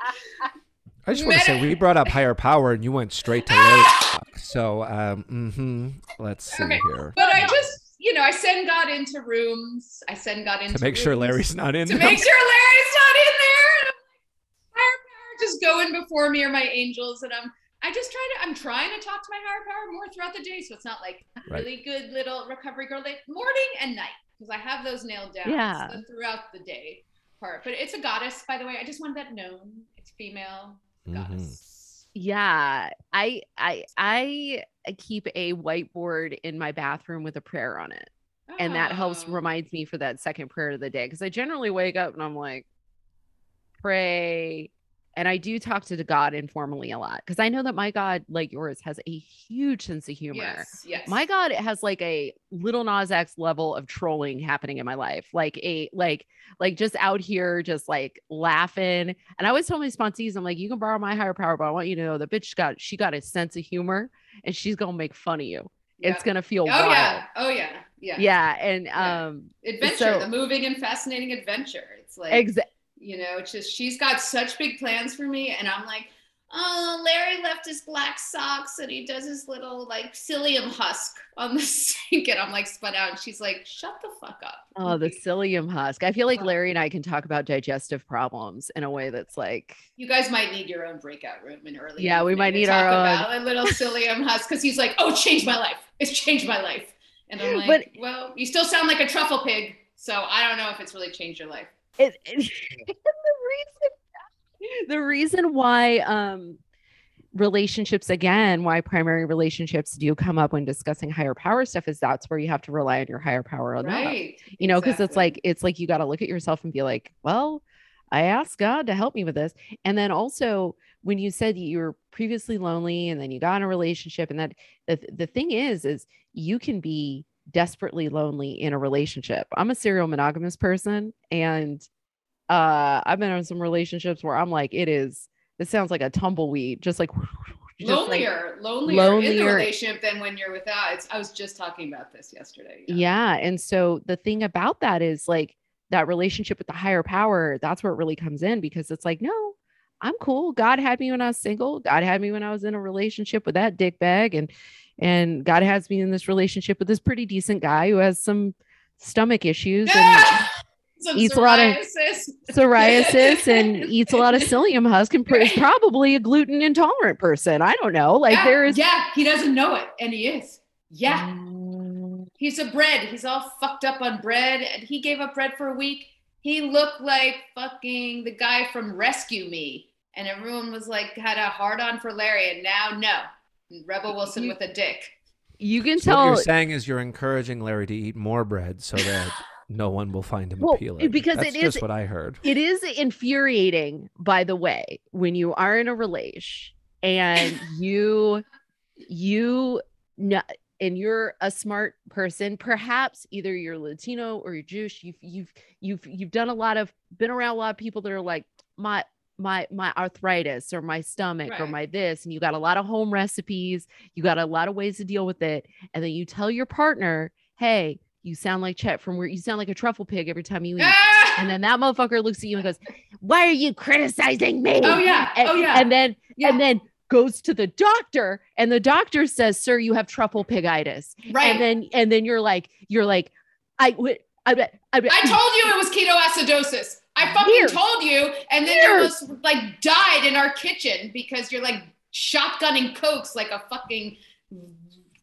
I just want to say we brought up higher power and you went straight to Larry. so, um, hmm let's see Okay. here but I just, you know, I send God into rooms. I send God into to make sure Larry's not in to them. make sure Larry's not in there. And I'm like, higher power just going before me are my angels, and I'm I just try to. I'm trying to talk to my higher power more throughout the day, so it's not like Right. really good little recovery girl day, morning and night, because I have those nailed down. Yeah. the throughout the day part, but it's a goddess, by the way. I just wanted that known. It's female Mhm. goddess. Yeah, I I I uh, keep a whiteboard in my bathroom with a prayer on it. And that helps Oh. reminds me for that second prayer of the day because I generally wake up and I'm like pray and I do talk to God informally a lot because I know that my God like yours has a huge sense of humor. Yes, yes. My God has like a Lil Nas X level of trolling happening in my life. Like a like like just out here just like laughing. And I always tell my sponsees, I'm like, you can borrow my higher power, but I want you to know the bitch got she got a sense of humor and she's gonna make fun of you. It's gonna feel Oh wild. yeah. Oh yeah. Yeah. Yeah. And Yeah. um Adventure, So- the moving and fascinating adventure. It's like exa- you know, it's just she's got such big plans for me, and I'm like, oh, Larry left his black socks, and he does his little like psyllium husk on the sink, and I'm like spun out, and she's like, shut the fuck up. oh the psyllium husk. I feel like Oh. Larry and I can talk about digestive problems in a way that's like You guys might need your own breakout room in early. Yeah, we might need our own. about a little psyllium husk because he's like, oh, changed my life. It's changed my life, and I'm like, But- well, you still sound like a truffle pig, so I don't know if it's really changed your life. It, it- the reason the reason why um relationships again why primary relationships do come up when discussing higher power stuff is that's where you have to rely on your higher power enough Right. you know because it's like it's like you got to look at yourself and be like well i asked god to help me with this and then also when you said you were previously lonely and then you got in a relationship and that the, the thing is is you can be desperately lonely in a relationship i'm a serial monogamous person and uh i've been in some relationships where i'm like it is it sounds like a tumbleweed just like just like- lonelier, lonelier, in lonelier. the relationship than when you're without. It's, I was just talking about this yesterday. Yeah. And so the thing about that is like that relationship with the higher power, that's where it really comes in because it's like, no, I'm cool. God had me when I was single. God had me when I was in a relationship with that dick bag. And and God has me in this relationship with this pretty decent guy who has some stomach issues and eats a lot of- psoriasis. psoriasis and eats a lot of psyllium husk and is probably a gluten intolerant person. I don't know. Like yeah, there is Yeah, he doesn't know it, and he is. Yeah, Mm, he's a bread. He's all fucked up on bread, and he gave up bread for a week. He looked like fucking the guy from Rescue Me, and everyone was like had a hard on for Larry, and now no, Rebel Wilson You- with a dick. you can So what tell you're saying is you're encouraging Larry to eat more bread so that no one will find him Well, appealing. because That's it just is- what I heard. it is infuriating by the way when you are in a relation and you you know and you're a smart person perhaps either you're latino or you're jewish you've you've you've you've done a lot of been around a lot of people that are like my my my arthritis or my stomach or my this and you got a lot of home recipes you got a lot of ways to deal with it and then you tell your partner hey you sound like chet from where you sound like a truffle pig every time you eat and then that motherfucker looks at you and goes, Why are you criticizing me? Oh, yeah. And, Oh, yeah. And then Yeah. and then goes to the doctor, and the doctor says, Sir, you have truffle pigitis. right. And then and then you're like, you're like, I would I bet I bet I told you it was ketoacidosis. I fucking Years. told you, and then you almost like died in our kitchen because you're like shotgunning cokes like a fucking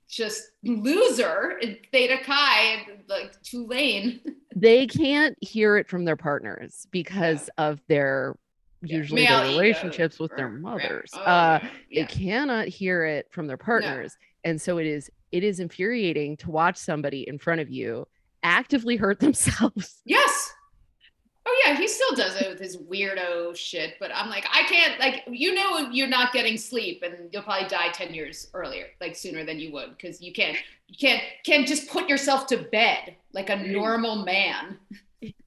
just loser in Theta Chi and like Tulane. they can't hear it from their partners because of their usually Male their relationships with their mothers. Oh, uh yeah. they cannot hear it from their partners and so it is it is infuriating to watch somebody in front of you actively hurt themselves Yes. Oh yeah, he still does it with his weirdo shit. But I'm like, I can't like you know you're not getting sleep and you'll probably die 10 years earlier, like sooner than you would, because you can't you can't can't just put yourself to bed like a normal man.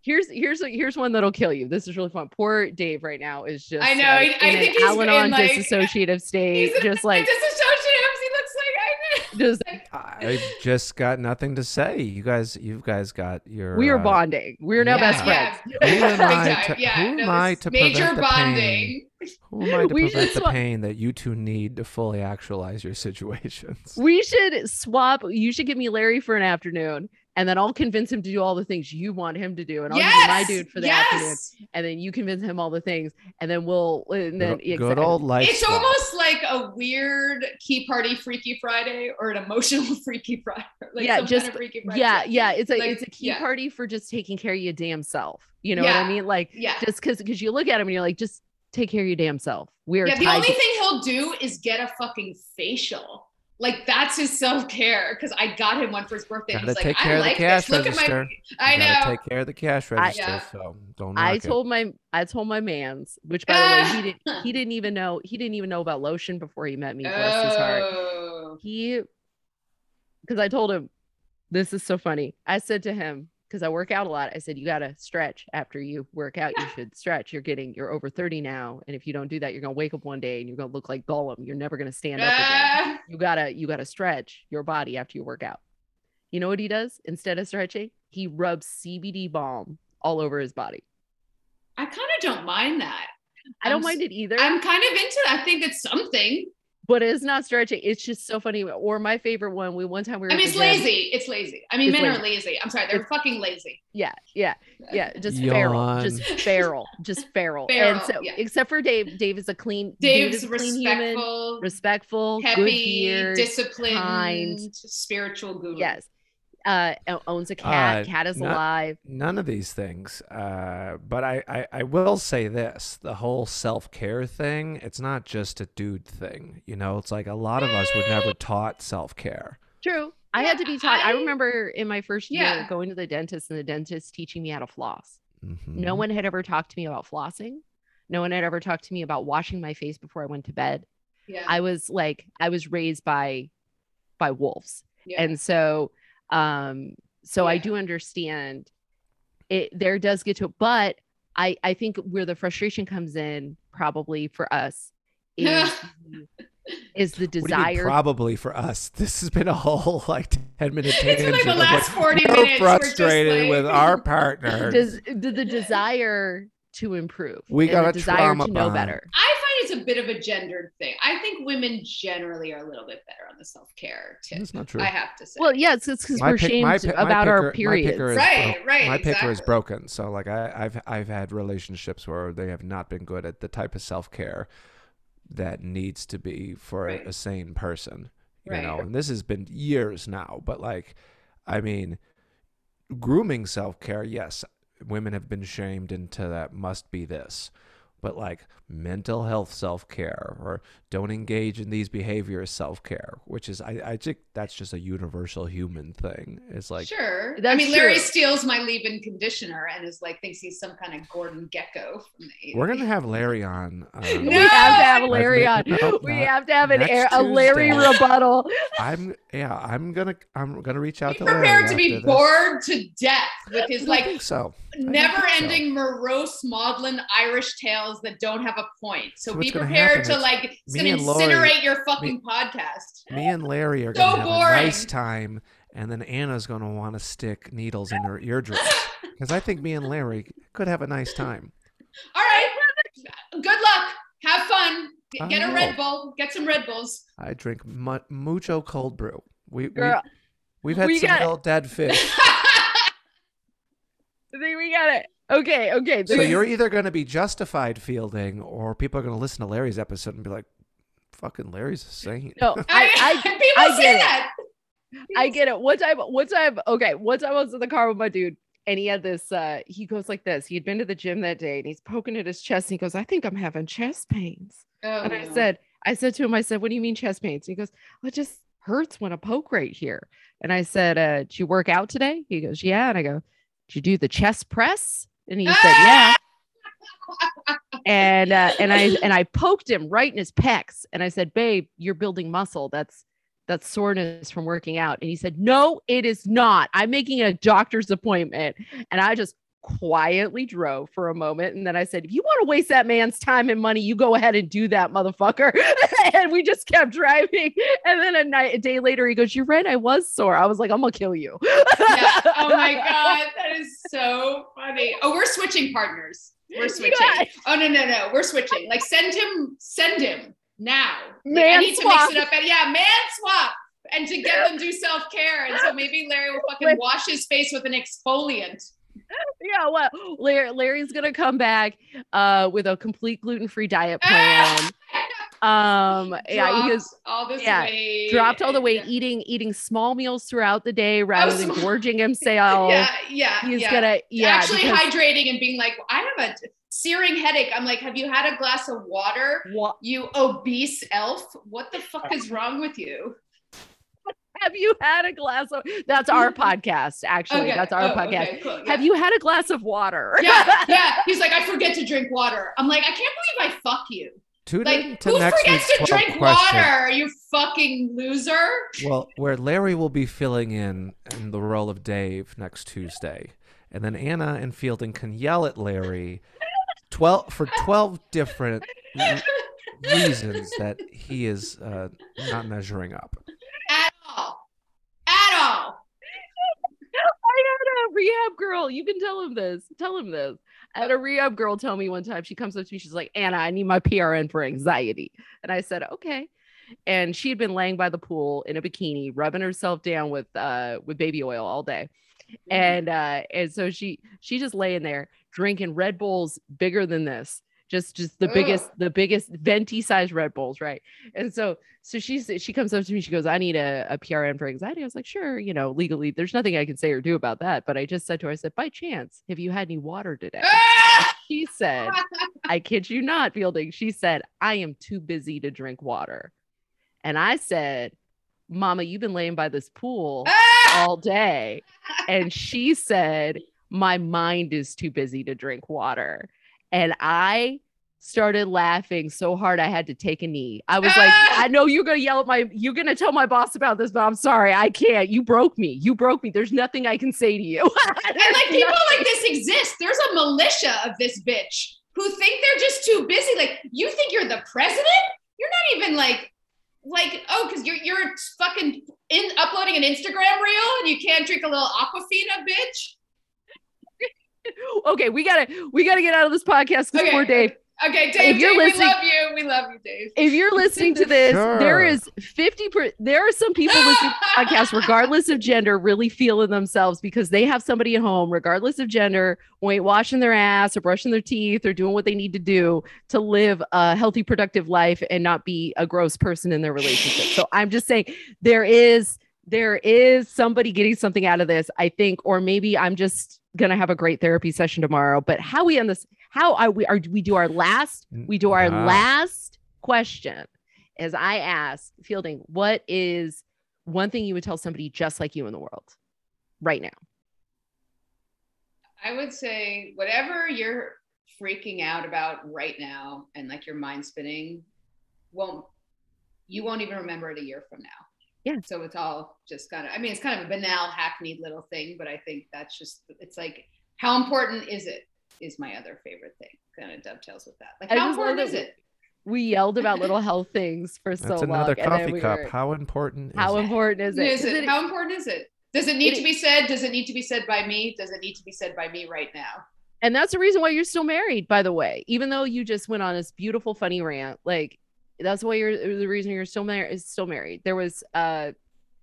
here's here's here's one that'll kill you this is really fun poor dave right now is just I know, like, I- I think he's in, al-anon like- disassociative state He's just like disassociative. He looks like I just I just got nothing to say. You guys, you guys got your. we are uh, bonding we're now best Yeah. friends Who am I to- yeah, who no, am I to major prevent the bonding. pain? Who am I to We prevent the swap- pain that you two need to fully actualize your situations? we should swap you should give me larry for an afternoon and then I'll convince him to do all the things you want him to do, and I'll give you my dude for the afternoon, and then you convince him all the things, and then we'll uh, and then good, good old life. It's almost like a weird key party Freaky Friday or an emotional Freaky Friday. Like Yeah, some just- kind of Freaky Friday. yeah, yeah. It's a Like, it's a key yeah. party for just taking care of your damn self. You know what I mean? Like Yeah. just because because you look at him and you're like, just take care of your damn self. We're Yeah, the only to- thing he'll do is get a fucking facial. Like that's his self care because I got him one for his birthday. Gotta He's like, take I care of the like cash this. Look at register. my. I You gotta know. take care of the cash register. Yeah. So don't. Knock I it. told my I told my man's, which by the way, he didn't he didn't even know he didn't even know about lotion before he met me. Bless his heart. Oh. He because I told him this is so funny. I said to him, because I work out a lot, I said, you gotta stretch after you work out. You should stretch. You're getting you're over 30 now. And if you don't do that, you're gonna wake up one day and you're gonna look like Gollum. You're never gonna stand up again. Ah. You gotta you gotta stretch your body after you work out. You know what he does instead of stretching? He rubs CBD balm all over his body. I kind of don't mind that. I don't I'm mind it either. I'm kind of into that. I think it's something. But it's not stretching. It's just so funny. Or my favorite one, we one time we were I mean, it's gym. lazy. It's lazy. I mean, It's men are lazy. I'm sorry, they're It's- fucking lazy. Yeah, yeah, yeah. Just feral, just Yawn. feral, just feral. Feral, and so, yeah. except for Dave, Dave is a clean. Dave Dave's is a clean human, respectful, respectful, good happy, beard, disciplined, kind. spiritual guru. Yes. Uh, owns a cat. Uh, cat is not- alive. None of these things. Uh, but I, I, I will say this the whole self care thing, it's not just a dude thing. You know, it's like a lot of us were never taught self care. True. I had to be taught. I, I- remember in my first year Yeah. going to the dentist and the dentist teaching me how to floss. Mm-hmm. No one had ever talked to me about flossing. No one had ever talked to me about washing my face before I went to bed. Yeah. I was like, I was raised by by wolves. yeah. And so um so I do understand it there does get to but I I think where the frustration comes in probably for us is is the What mean, desire probably for us. This has been a whole like ten minute It's tangent. been like the last 40 we're minutes. We're just frustrated like- with our partner. does the, the desire to improve We and got the a desire trauma to know bond. better I find it's a bit of a gendered thing. I think women generally are a little bit better on the self care tip. That's not true. I have to say. well yeah it's because we're pick- shamed my pi- my about picker- our my periods picker is Right, bro- right, My picker is broken. So like I, I've I've had relationships where they have not been good at the type of self care that needs to be for a, Right. a sane person. You Right. know, and this has been years now. But like, I mean, grooming self care. Yes, women have been shamed into that must be this. But like mental health self care or don't engage in these behaviors self care, which is I, I think that's just a universal human thing. It's like sure. I mean, Larry true. steals my leave-in conditioner and is like thinks he's some kind of Gordon Gekko from the 80s. We're gonna have Larry on. Um, we have to have Larry on. no, we have to have an air, a Larry rebuttal. I'm yeah. I'm gonna I'm gonna reach out Be to Larry. prepared to be after this. bored to death with his like so. never-ending morose maudlin Irish tales that don't have a point. So, So be prepared to like me gonna and Lori- incinerate your fucking podcast. Me and Larry are So gonna have boring. a nice time, and then Anna's gonna want to stick needles in her eardrums because I think me and Larry could have a nice time. All right. Good luck. Have fun. Get, I a. Red Bull. Get some Red Bulls. I drink mu- mucho cold brew. We, we Girl, we've had we some got- dead fish. I think we got it. Okay, okay. So this- you're either going to be justified fielding, or people are going to listen to Larry's episode and be like, "Fucking Larry's a saint." no, I, I, people I say get it. I get it. One time, one time, okay, one time I was in the car with my dude, and he had this. uh He goes like this. He had been to the gym that day, and he's poking at his chest. And he goes, "I think I'm having chest pains." Oh, And I no. said, I said to him, I said, "What do you mean chest pains?" And He goes, well, "It just hurts when I poke right here." And I said, uh, "Did you work out today?" He goes, "Yeah." And I go, "Did you do the chest press?" And he said, "Yeah." and uh, and I and I poked him right in his pecs, and I said, "Babe, you're building muscle. That's that's soreness from working out." And he said, "No, it is not. I'm making a doctor's appointment." And I just quietly drove for a moment, and then I said, "If you want to waste that man's time and money, you go ahead and do that, motherfucker." and we just kept driving. And then a night, a day later, he goes, "You're right. I was sore." I was like, "I'm gonna kill you." yeah. Oh my god, that is so funny. Oh, we're switching partners. We're switching. guys- Oh no, no, no. We're switching. Like send him, send him now. Like, I need swap. to mix it up. And yeah, man swap. and to get them do self care. And so maybe Larry will fucking wash his face with an exfoliant. Yeah, well, Larry, Larry's gonna come back uh, with a complete gluten free diet plan. Um, yeah, he Dropped all this yeah, weight. dropped all the weight, eating eating small meals throughout the day rather than gorging himself. Yeah, yeah. He's yeah. gonna yeah, actually hydrating and being like, I have a searing headache. I'm like, have you had a glass of water? Wha- You obese elf. What the fuck is wrong with you? have you had a glass of that's our podcast actually Okay. that's our Oh, podcast okay, cool, yeah. have you had a glass of water yeah, yeah. He's like, I forget to drink water. I'm like, I can't believe I fuck you. Tune Like, to who next forgets to drink question. water? You fucking loser. Well, where Larry will be filling in in the role of Dave next Tuesday, and then Anna and Fielding can yell at Larry twelve for twelve different re- reasons that he is uh, not measuring up. At all. At all. I had a rehab girl. You can tell him this. Tell him this. I had a rehab girl tell me one time. She comes up to me. She's like, Anna, I need my PRN for anxiety. And I said, okay. And she had been laying by the pool in a bikini, rubbing herself down with uh with baby oil all day. And uh and so she she just laying there drinking Red Bulls bigger than this. Just just the biggest the biggest venti size Red Bulls, right? And so so she's she comes up to me she goes, "I need a, a PRN for anxiety." I was like, "Sure, you know, legally there's nothing I can say or do about that." But I just said to her I said, "By chance, have you had any water today?" Ah! She said, I kid you not, Fielding. She said, I am too busy to drink water. And I said, Mama, you've been laying by this pool Ah! All day. And she said, My mind is too busy to drink water. And I started laughing so hard I had to take a knee. I was like! I know you're gonna yell at my you're gonna tell my boss about this, but I'm sorry, I can't. You broke me. You broke me. There's nothing I can say to you. And like people like this exist. There's a militia of this bitch who think they're just too busy. Like you think you're the president? You're not even like like oh because you're you're fucking in uploading an Instagram reel and you can't drink a little Aquafina, bitch. okay, we gotta we gotta get out of this podcast Okay. poor Dave. Okay, Dave, you're Dave listening- we love you. We love you, Dave. If you're listening to this, there Sure. is 50 per there are some people listening to the podcast, regardless of gender, really feeling themselves because they have somebody at home, regardless of gender, who ain't washing their ass or brushing their teeth or doing what they need to do to live a healthy, productive life and not be a gross person in their relationship. So I'm just saying there is there is somebody getting something out of this, I think, or maybe I'm just gonna have a great therapy session tomorrow. But how we end this, how are we are we do our last, mm, we do our Wow. last question As I ask Fielding, what is one thing you would tell somebody just like you in the world right now? I would say whatever you're freaking out about right now and like your mind spinning won't you won't even remember it a year from now. Yeah. So it's all just kind of I mean it's kind of a banal hackneyed little thing, but I think that's just it's like how important is it is my other favorite thing. Kind of dovetails with that. Like I how just important is it? We yelled about little health things for so That's long. another and then coffee we cup. were- How important how is it? How important is it? Is 'Cause it? it- How important is it? Does it need It- to be said? Does it need to be said by me? Does it need to be said by me right now? and that's the reason why you're still married, by the way. Even though you just went on this beautiful, funny rant, like that's why you're the reason you're still married is still married. There was uh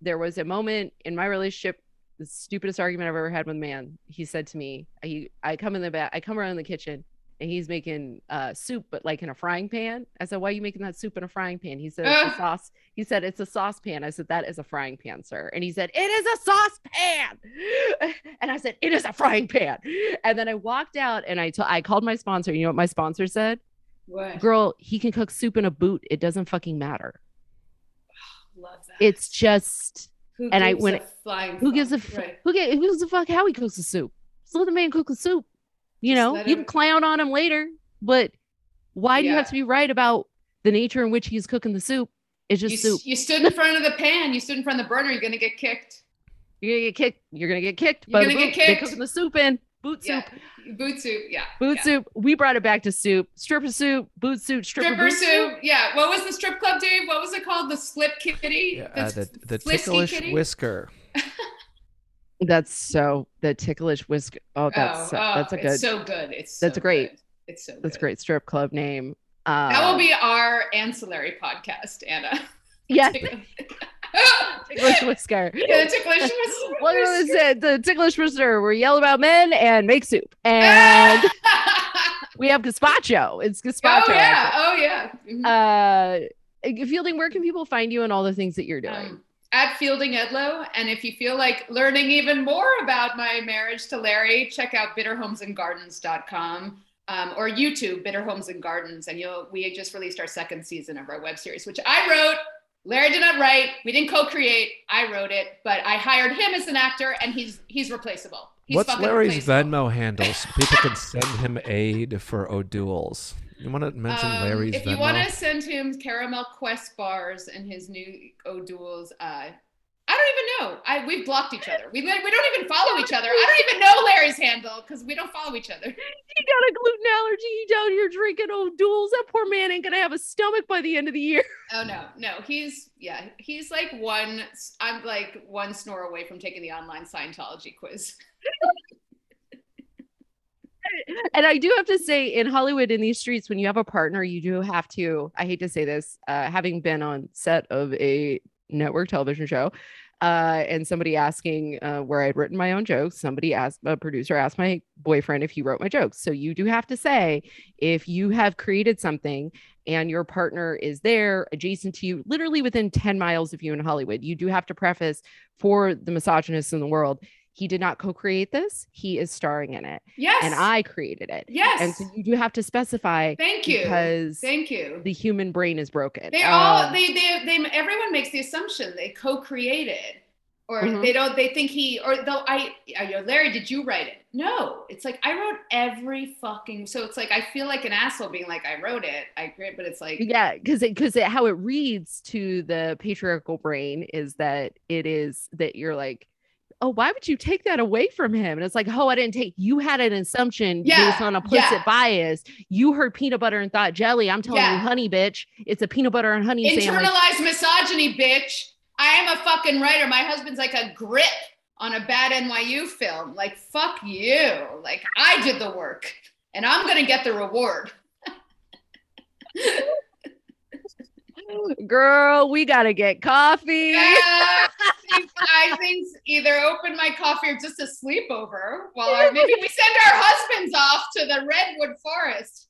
there was a moment in my relationship, the stupidest argument I've ever had with a man. He said to me, I I come in the back, I come around the kitchen and he's making uh soup, but like in a frying pan. I said, Why are you making that soup in a frying pan? He said, It's a sauce. He said, It's a saucepan. I said, That is a frying pan, sir. And he said, It is a saucepan. And I said, It is a frying pan. And then I walked out and I to- I called my sponsor. You know what my sponsor said? What? Girl, he can cook soup in a boot. It doesn't fucking matter. Love that. It's just who and I- gives when a flying who gives a fuck? Right. who get who gives a fuck how he cooks the soup? Just let the man cook the soup. You know, you can clown on him later, but why do you have to be right about the nature in which he's cooking the soup? It's just You, soup. you stood in front of the pan. You stood in front of the burner. You're gonna get kicked. You're gonna get kicked. You're gonna get kicked. You're gonna get. They're kicked. cooking the soup in boot soup. Yeah. Boot soup. Yeah. Boot yeah. soup. We brought it back to soup. Stripper soup. Boot soup. Stripper, Stripper boot soup. Yeah. What was the strip club, Dave? What was it called? The slip kitty. Yeah, uh, the the ticklish kitty? whisker. That's so the ticklish whisker. Oh, that's oh, so, oh, that's a good. It's so good. It's That's so a great- good. It's so. that's good. great strip club name. Uh, That will be our ancillary podcast, Anna. yes. ticklish whisker. Yeah, the ticklish whisker. What was it? The ticklish whisker. We yell about men and make soup, and we have gazpacho. It's gazpacho. oh yeah, oh yeah. Mhm. Uh, Fielding, where can people find you and all the things that you're doing? Um, at Fielding Edlow. And if you feel like learning even more about my marriage to Larry, check out bitterhomesandgardens.com um, or YouTube, Bitter Homes and Gardens. And you'll we just released our second season of our web series, which I wrote. Larry did not write. We didn't co-create. I wrote it, but I hired him as an actor, and he's he's replaceable. He's What's Larry's. Venmo handle so people can send him aid for O'Doul's? You want to mention Um, Larry's if Venmo? you want to send him caramel quest bars and his new O'Doul's, uh, I don't even know. I we've blocked each other. We like, we don't even follow each other. I don't even know Larry's handle because we don't follow each other. He got a gluten allergy. He down here drinking O'Doul's. That poor man ain't gonna have a stomach by the end of the year. Oh no, no, he's yeah, he's like one. I'm like one snore away from taking the online Scientology quiz. And I do have to say, in Hollywood, in these streets, when you have a partner, you do have to. I hate to say this, uh, having been on set of a network television show, uh, and somebody asking uh, where I'd written my own jokes, somebody asked a producer asked my boyfriend if he wrote my jokes. So you do have to say if you have created something and your partner is there adjacent to you, literally within 10 miles of you in Hollywood, you do have to preface for the misogynists in the world. He did not co-create this. He is starring in it Yes, and I created it. yes. And so you do have to specify Thank you. because Thank you. the human brain is broken. They all Um, they, they they everyone makes the assumption they co-created or Mhm. they don't they think he or though I you Larry did you write it? No, it's like I wrote every fucking so it's like I feel like an asshole being like I wrote it. I agree, but it's like yeah, because it because it, how it reads to the patriarchal brain is that it is that you're like, oh, why would you take that away from him? And it's like, oh, I didn't take. You had an assumption Yeah, based on implicit yeah. bias. You heard peanut butter and thought jelly. I'm telling Yeah. you, honey, bitch, it's a peanut butter and honey sandwich. internalized misogyny, bitch. I am a fucking writer. My husband's like a grip on a bad NYU film. Like fuck you. Like I did the work and I'm gonna get the reward. Girl, we gotta get coffee. Yeah, I think either open my coffee or just a sleepover while our, maybe we send our husbands off to the redwood forest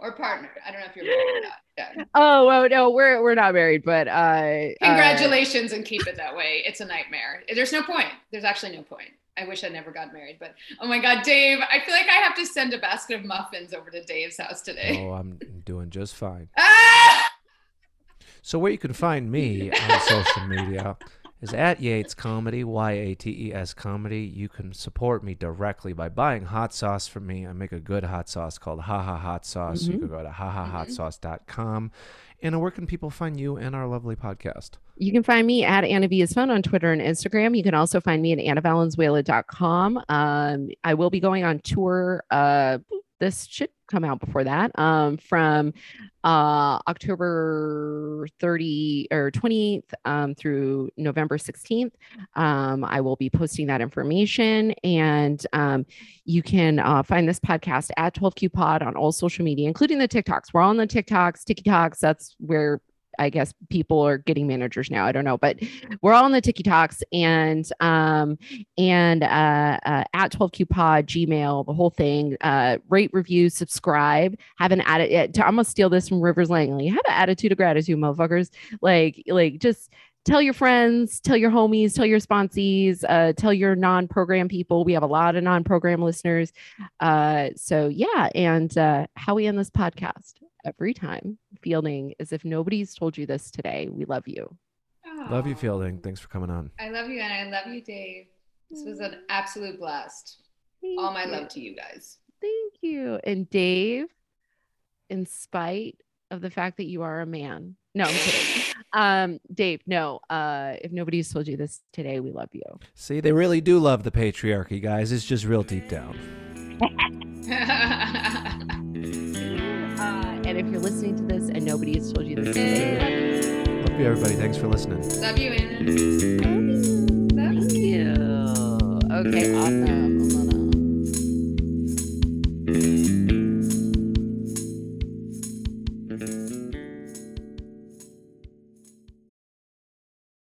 or partner. I don't know if you're married or not. Yeah. Oh well, no, we're we're not married, but uh, uh, Congratulations and keep it that way. It's a nightmare. There's no point. There's actually no point. I wish I never got married, but oh my God, Dave, I feel like I have to send a basket of muffins over to Dave's house today. Oh, I'm doing just fine. Ah! So where you can find me on social media is at Yates Comedy, Y A T E S Comedy. You can support me directly by buying hot sauce from me. I make a good hot sauce called Haha Hot Sauce. You Mhm. can go to hahahotsauce.com. And where can people find you and our lovely podcast? You can find me at Anna V is Fun on Twitter and Instagram. You can also find me at annavalenzuela.com. Um, I will be going on tour. Uh, this should come out before that. Um, from uh, October 30 or 28th um, through November 16th. Um, I will be posting that information. And um, you can uh, find this podcast at 12Q Pod on all social media, including the TikToks. We're all on the TikToks, TikToks. That's where I guess people are getting managers now. I don't know, but we're all on the TikToks and um and uh, uh at 12Q Pod, Gmail, the whole thing. Uh rate, review, subscribe, have an attitude. I'm gonna steal this from Rivers Langley. Have an attitude of gratitude, motherfuckers. Like, like just tell your friends, tell your homies, tell your sponsees, uh, tell your non-program people. We have a lot of non-program listeners. Uh, so yeah, and uh, how we end this podcast every time fielding is if nobody's told you this today, we love you. Love you, Fielding. Thanks for coming on. I love you and I love you, Dave. This was an absolute blast. Thank All my you. love to you guys. Thank you. And Dave, in spite of the fact that you are a man. No, I'm kidding. Um, Dave, no. Uh, if nobody's told you this today, we love you. See, they really do love the patriarchy, guys. It's just real deep down. And if you're listening to this and nobody has told you this, love you, everybody. Thanks for listening. Love you, Anna. Love you. Love you. Okay, awesome.